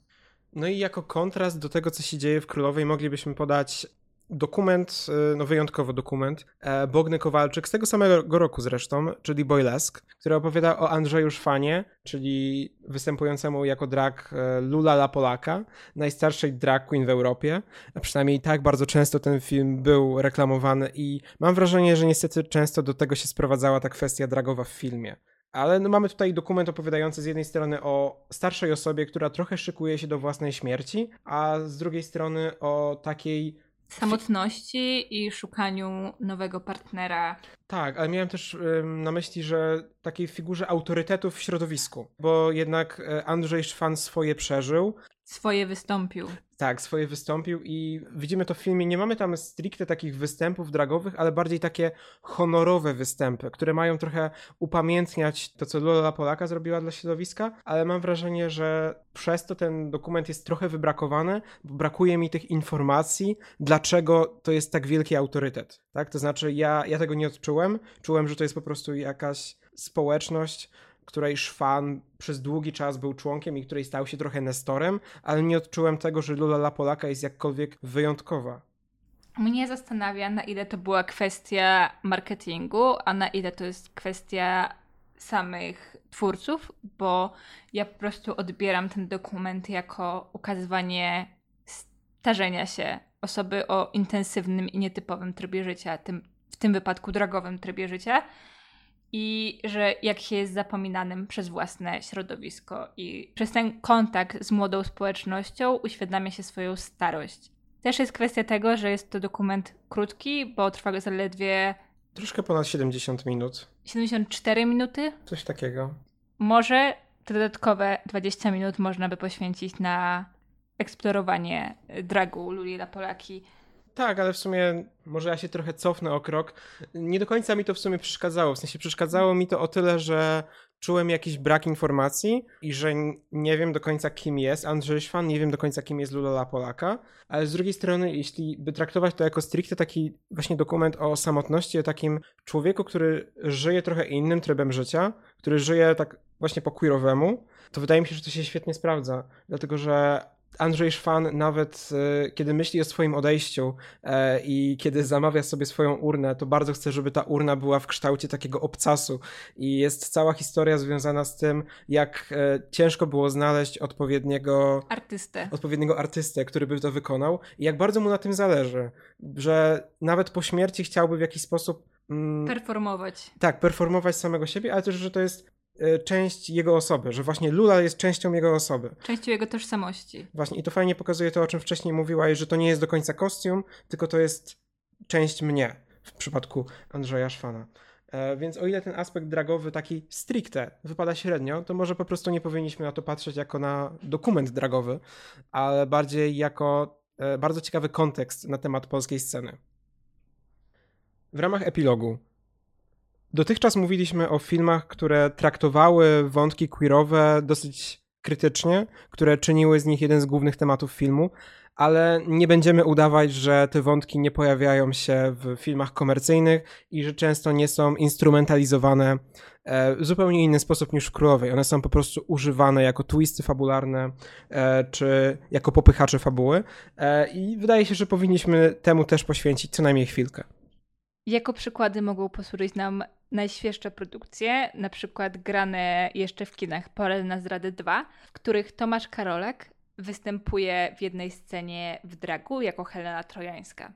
No i jako kontrast do tego, co się dzieje w Królowej, moglibyśmy podać dokument, y, no wyjątkowo dokument, e, Bogny Kowalczyk z tego samego roku zresztą, czyli Boylesk, który opowiada o Andrzeju Szwanie, czyli występującemu jako drag e, Lula La Polaka, najstarszej drag queen w Europie. A przynajmniej tak bardzo często ten film był reklamowany i mam wrażenie, że niestety często do tego się sprowadzała ta kwestia dragowa w filmie Ale no mamy tutaj dokument opowiadający z jednej strony o starszej osobie, która trochę szykuje się do własnej śmierci, a z drugiej strony o takiej samotności i szukaniu nowego partnera. Tak, ale miałem też na myśli, że takiej figurze autorytetu w środowisku, bo jednak e, Andrzej Szwan swoje przeżył. Swoje wystąpił. Tak, swoje wystąpił i widzimy to w filmie. Nie mamy tam stricte takich występów dragowych, ale bardziej takie honorowe występy, które mają trochę upamiętniać to, co Lola Polaka zrobiła dla środowiska, ale mam wrażenie, że przez to ten dokument jest trochę wybrakowany, bo brakuje mi tych informacji, dlaczego to jest tak wielki autorytet. Tak? To znaczy, ja, ja tego nie odczułem. Czułem, że to jest po prostu jakaś społeczność, której Szwan przez długi czas był członkiem i której stał się trochę nestorem, ale nie odczułem tego, że Lula La Polaka jest jakkolwiek wyjątkowa. Mnie zastanawia, na ile to była kwestia marketingu, a na ile to jest kwestia samych twórców, bo ja po prostu odbieram ten dokument jako ukazywanie starzenia się osoby o intensywnym i nietypowym trybie życia, tym, w tym wypadku drogowym trybie życia i że jak się jest zapominanym przez własne środowisko i przez ten kontakt z młodą społecznością uświadamia się swoją starość. Też jest kwestia tego, że jest to dokument krótki, bo trwa zaledwie troszkę ponad 70 minut. 74 minuty? Coś takiego. Może te dodatkowe 20 minut można by poświęcić na eksplorowanie dragu Luli La Polaki tak, ale w sumie może ja się trochę cofnę o krok. Nie do końca mi to w sumie przeszkadzało. W sensie przeszkadzało mi to o tyle, że czułem jakiś brak informacji i że nie wiem do końca kim jest Andrzej Szwan, nie wiem do końca kim jest Lula Polaka, ale z drugiej strony, jeśli by traktować to jako stricte taki właśnie dokument o samotności, o takim człowieku, który żyje trochę innym trybem życia, który żyje tak właśnie po queerowemu, to wydaje mi się, że to się świetnie sprawdza, dlatego że Andrzej Szwan nawet e, kiedy myśli o swoim odejściu e, i kiedy zamawia sobie swoją urnę, to bardzo chce, żeby ta urna była w kształcie takiego obcasu i jest cała historia związana z tym, jak e, ciężko było znaleźć odpowiedniego artystę, odpowiedniego artystę, który by to wykonał i jak bardzo mu na tym zależy, że nawet po śmierci chciałby w jakiś sposób mm, performować. Tak, performować samego siebie, ale też, że to jest część jego osoby, że właśnie Lula jest częścią jego osoby. Częścią jego tożsamości. Właśnie i to fajnie pokazuje to, o czym wcześniej mówiłaś, że to nie jest do końca kostium, tylko to jest część mnie w przypadku Andrzeja Szwana. E, więc o ile ten aspekt dragowy taki stricte wypada średnio, to może po prostu nie powinniśmy na to patrzeć jako na dokument dragowy, ale bardziej jako e, bardzo ciekawy kontekst na temat polskiej sceny. W ramach epilogu Dotychczas mówiliśmy o filmach, które traktowały wątki queerowe dosyć krytycznie, które czyniły z nich jeden z głównych tematów filmu, ale nie będziemy udawać, że te wątki nie pojawiają się w filmach komercyjnych i że często nie są instrumentalizowane e, w zupełnie inny sposób niż w Królowej. One są po prostu używane jako twisty fabularne e, czy jako popychacze fabuły e, i wydaje się, że powinniśmy temu też poświęcić co najmniej chwilkę. Jako przykłady mogą posłużyć nam najświeższe produkcje, na przykład grane jeszcze w kinach Pole na zdrady 2, w których Tomasz Karolek występuje w jednej scenie w dragu jako Helena Trojańska.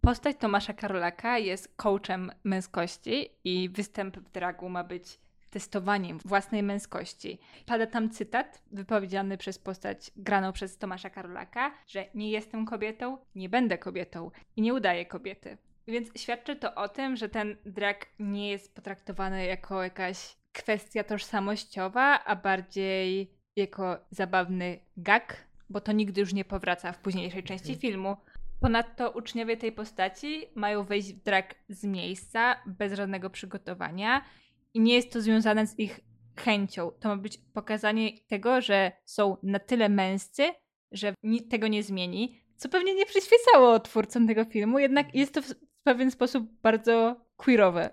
Postać Tomasza Karolaka jest coachem męskości i występ w dragu ma być testowaniem własnej męskości. Pada tam cytat wypowiedziany przez postać graną przez Tomasza Karolaka, że nie jestem kobietą, nie będę kobietą i nie udaję kobiety. Więc świadczy to o tym, że ten drag nie jest potraktowany jako jakaś kwestia tożsamościowa, a bardziej jako zabawny gag, bo to nigdy już nie powraca w późniejszej części mhm. filmu. Ponadto uczniowie tej postaci mają wejść w drag z miejsca, bez żadnego przygotowania i nie jest to związane z ich chęcią. To ma być pokazanie tego, że są na tyle męscy, że nikt tego nie zmieni, co pewnie nie przyświecało twórcom tego filmu, jednak jest to w pewien sposób bardzo queerowe.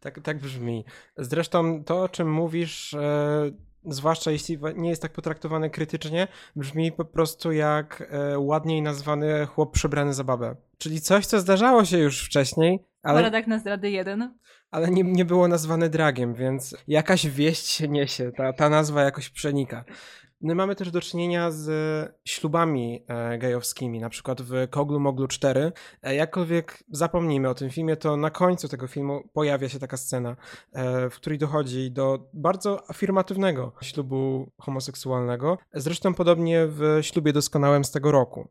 Tak, tak brzmi. Zresztą to, o czym mówisz, e, zwłaszcza jeśli nie jest tak potraktowane krytycznie, brzmi po prostu jak e, ładniej nazwany chłop przebrany za babę. Czyli coś, co zdarzało się już wcześniej, ale... Poradak na zdrady jeden. Ale nie, nie było nazwane dragiem, więc jakaś wieść się niesie, ta, ta nazwa jakoś przenika. My mamy też do czynienia z ślubami e, gejowskimi, na przykład w Koglu Moglu 4. E, jakkolwiek zapomnijmy o tym filmie, to na końcu tego filmu pojawia się taka scena, e, w której dochodzi do bardzo afirmatywnego ślubu homoseksualnego. Zresztą podobnie w ślubie doskonałym z tego roku.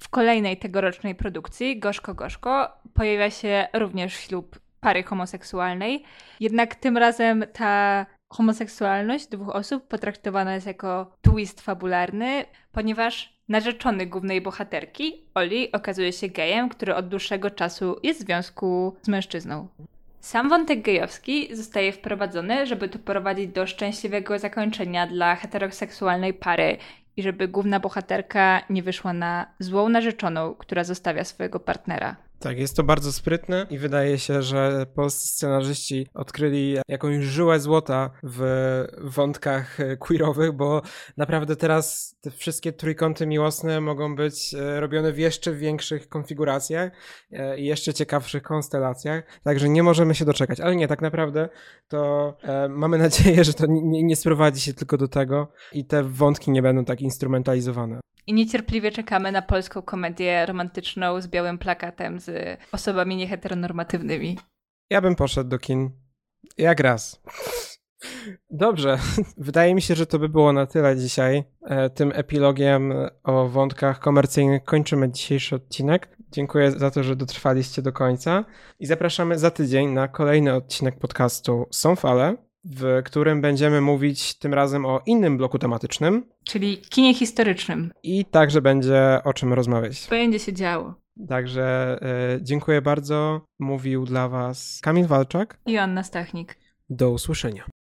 W kolejnej tegorocznej produkcji, Gorzko Gorzko, pojawia się również ślub pary homoseksualnej, jednak tym razem ta homoseksualność dwóch osób potraktowana jest jako twist fabularny, ponieważ narzeczony głównej bohaterki, Oli, okazuje się gejem, który od dłuższego czasu jest w związku z mężczyzną. Sam wątek gejowski zostaje wprowadzony, żeby doprowadzić do szczęśliwego zakończenia dla heteroseksualnej pary i żeby główna bohaterka nie wyszła na złą narzeczoną, która zostawia swojego partnera. Tak, jest to bardzo sprytne i wydaje się, że polscy scenarzyści odkryli jakąś żyłę złota w wątkach queerowych, bo naprawdę teraz te wszystkie trójkąty miłosne mogą być e, robione w jeszcze większych konfiguracjach e, i jeszcze ciekawszych konstelacjach, także nie możemy się doczekać. Ale nie, tak naprawdę to e, mamy nadzieję, że to nie, nie sprowadzi się tylko do tego i te wątki nie będą tak instrumentalizowane. I niecierpliwie czekamy na polską komedię romantyczną z białym plakatem z osobami nieheteronormatywnymi. Ja bym poszedł do kin. Jak raz. Dobrze, wydaje mi się, że to by było na tyle dzisiaj. E, tym epilogiem o wątkach komercyjnych kończymy dzisiejszy odcinek. Dziękuję za to, że dotrwaliście do końca i zapraszamy za tydzień na kolejny odcinek podcastu Są Fale w którym będziemy mówić tym razem o innym bloku tematycznym. Czyli kinie historycznym. I także będzie o czym rozmawiać. Będzie się działo. Także y, dziękuję bardzo. Mówił dla Was Kamil Walczak i Anna Stachnik. Do usłyszenia.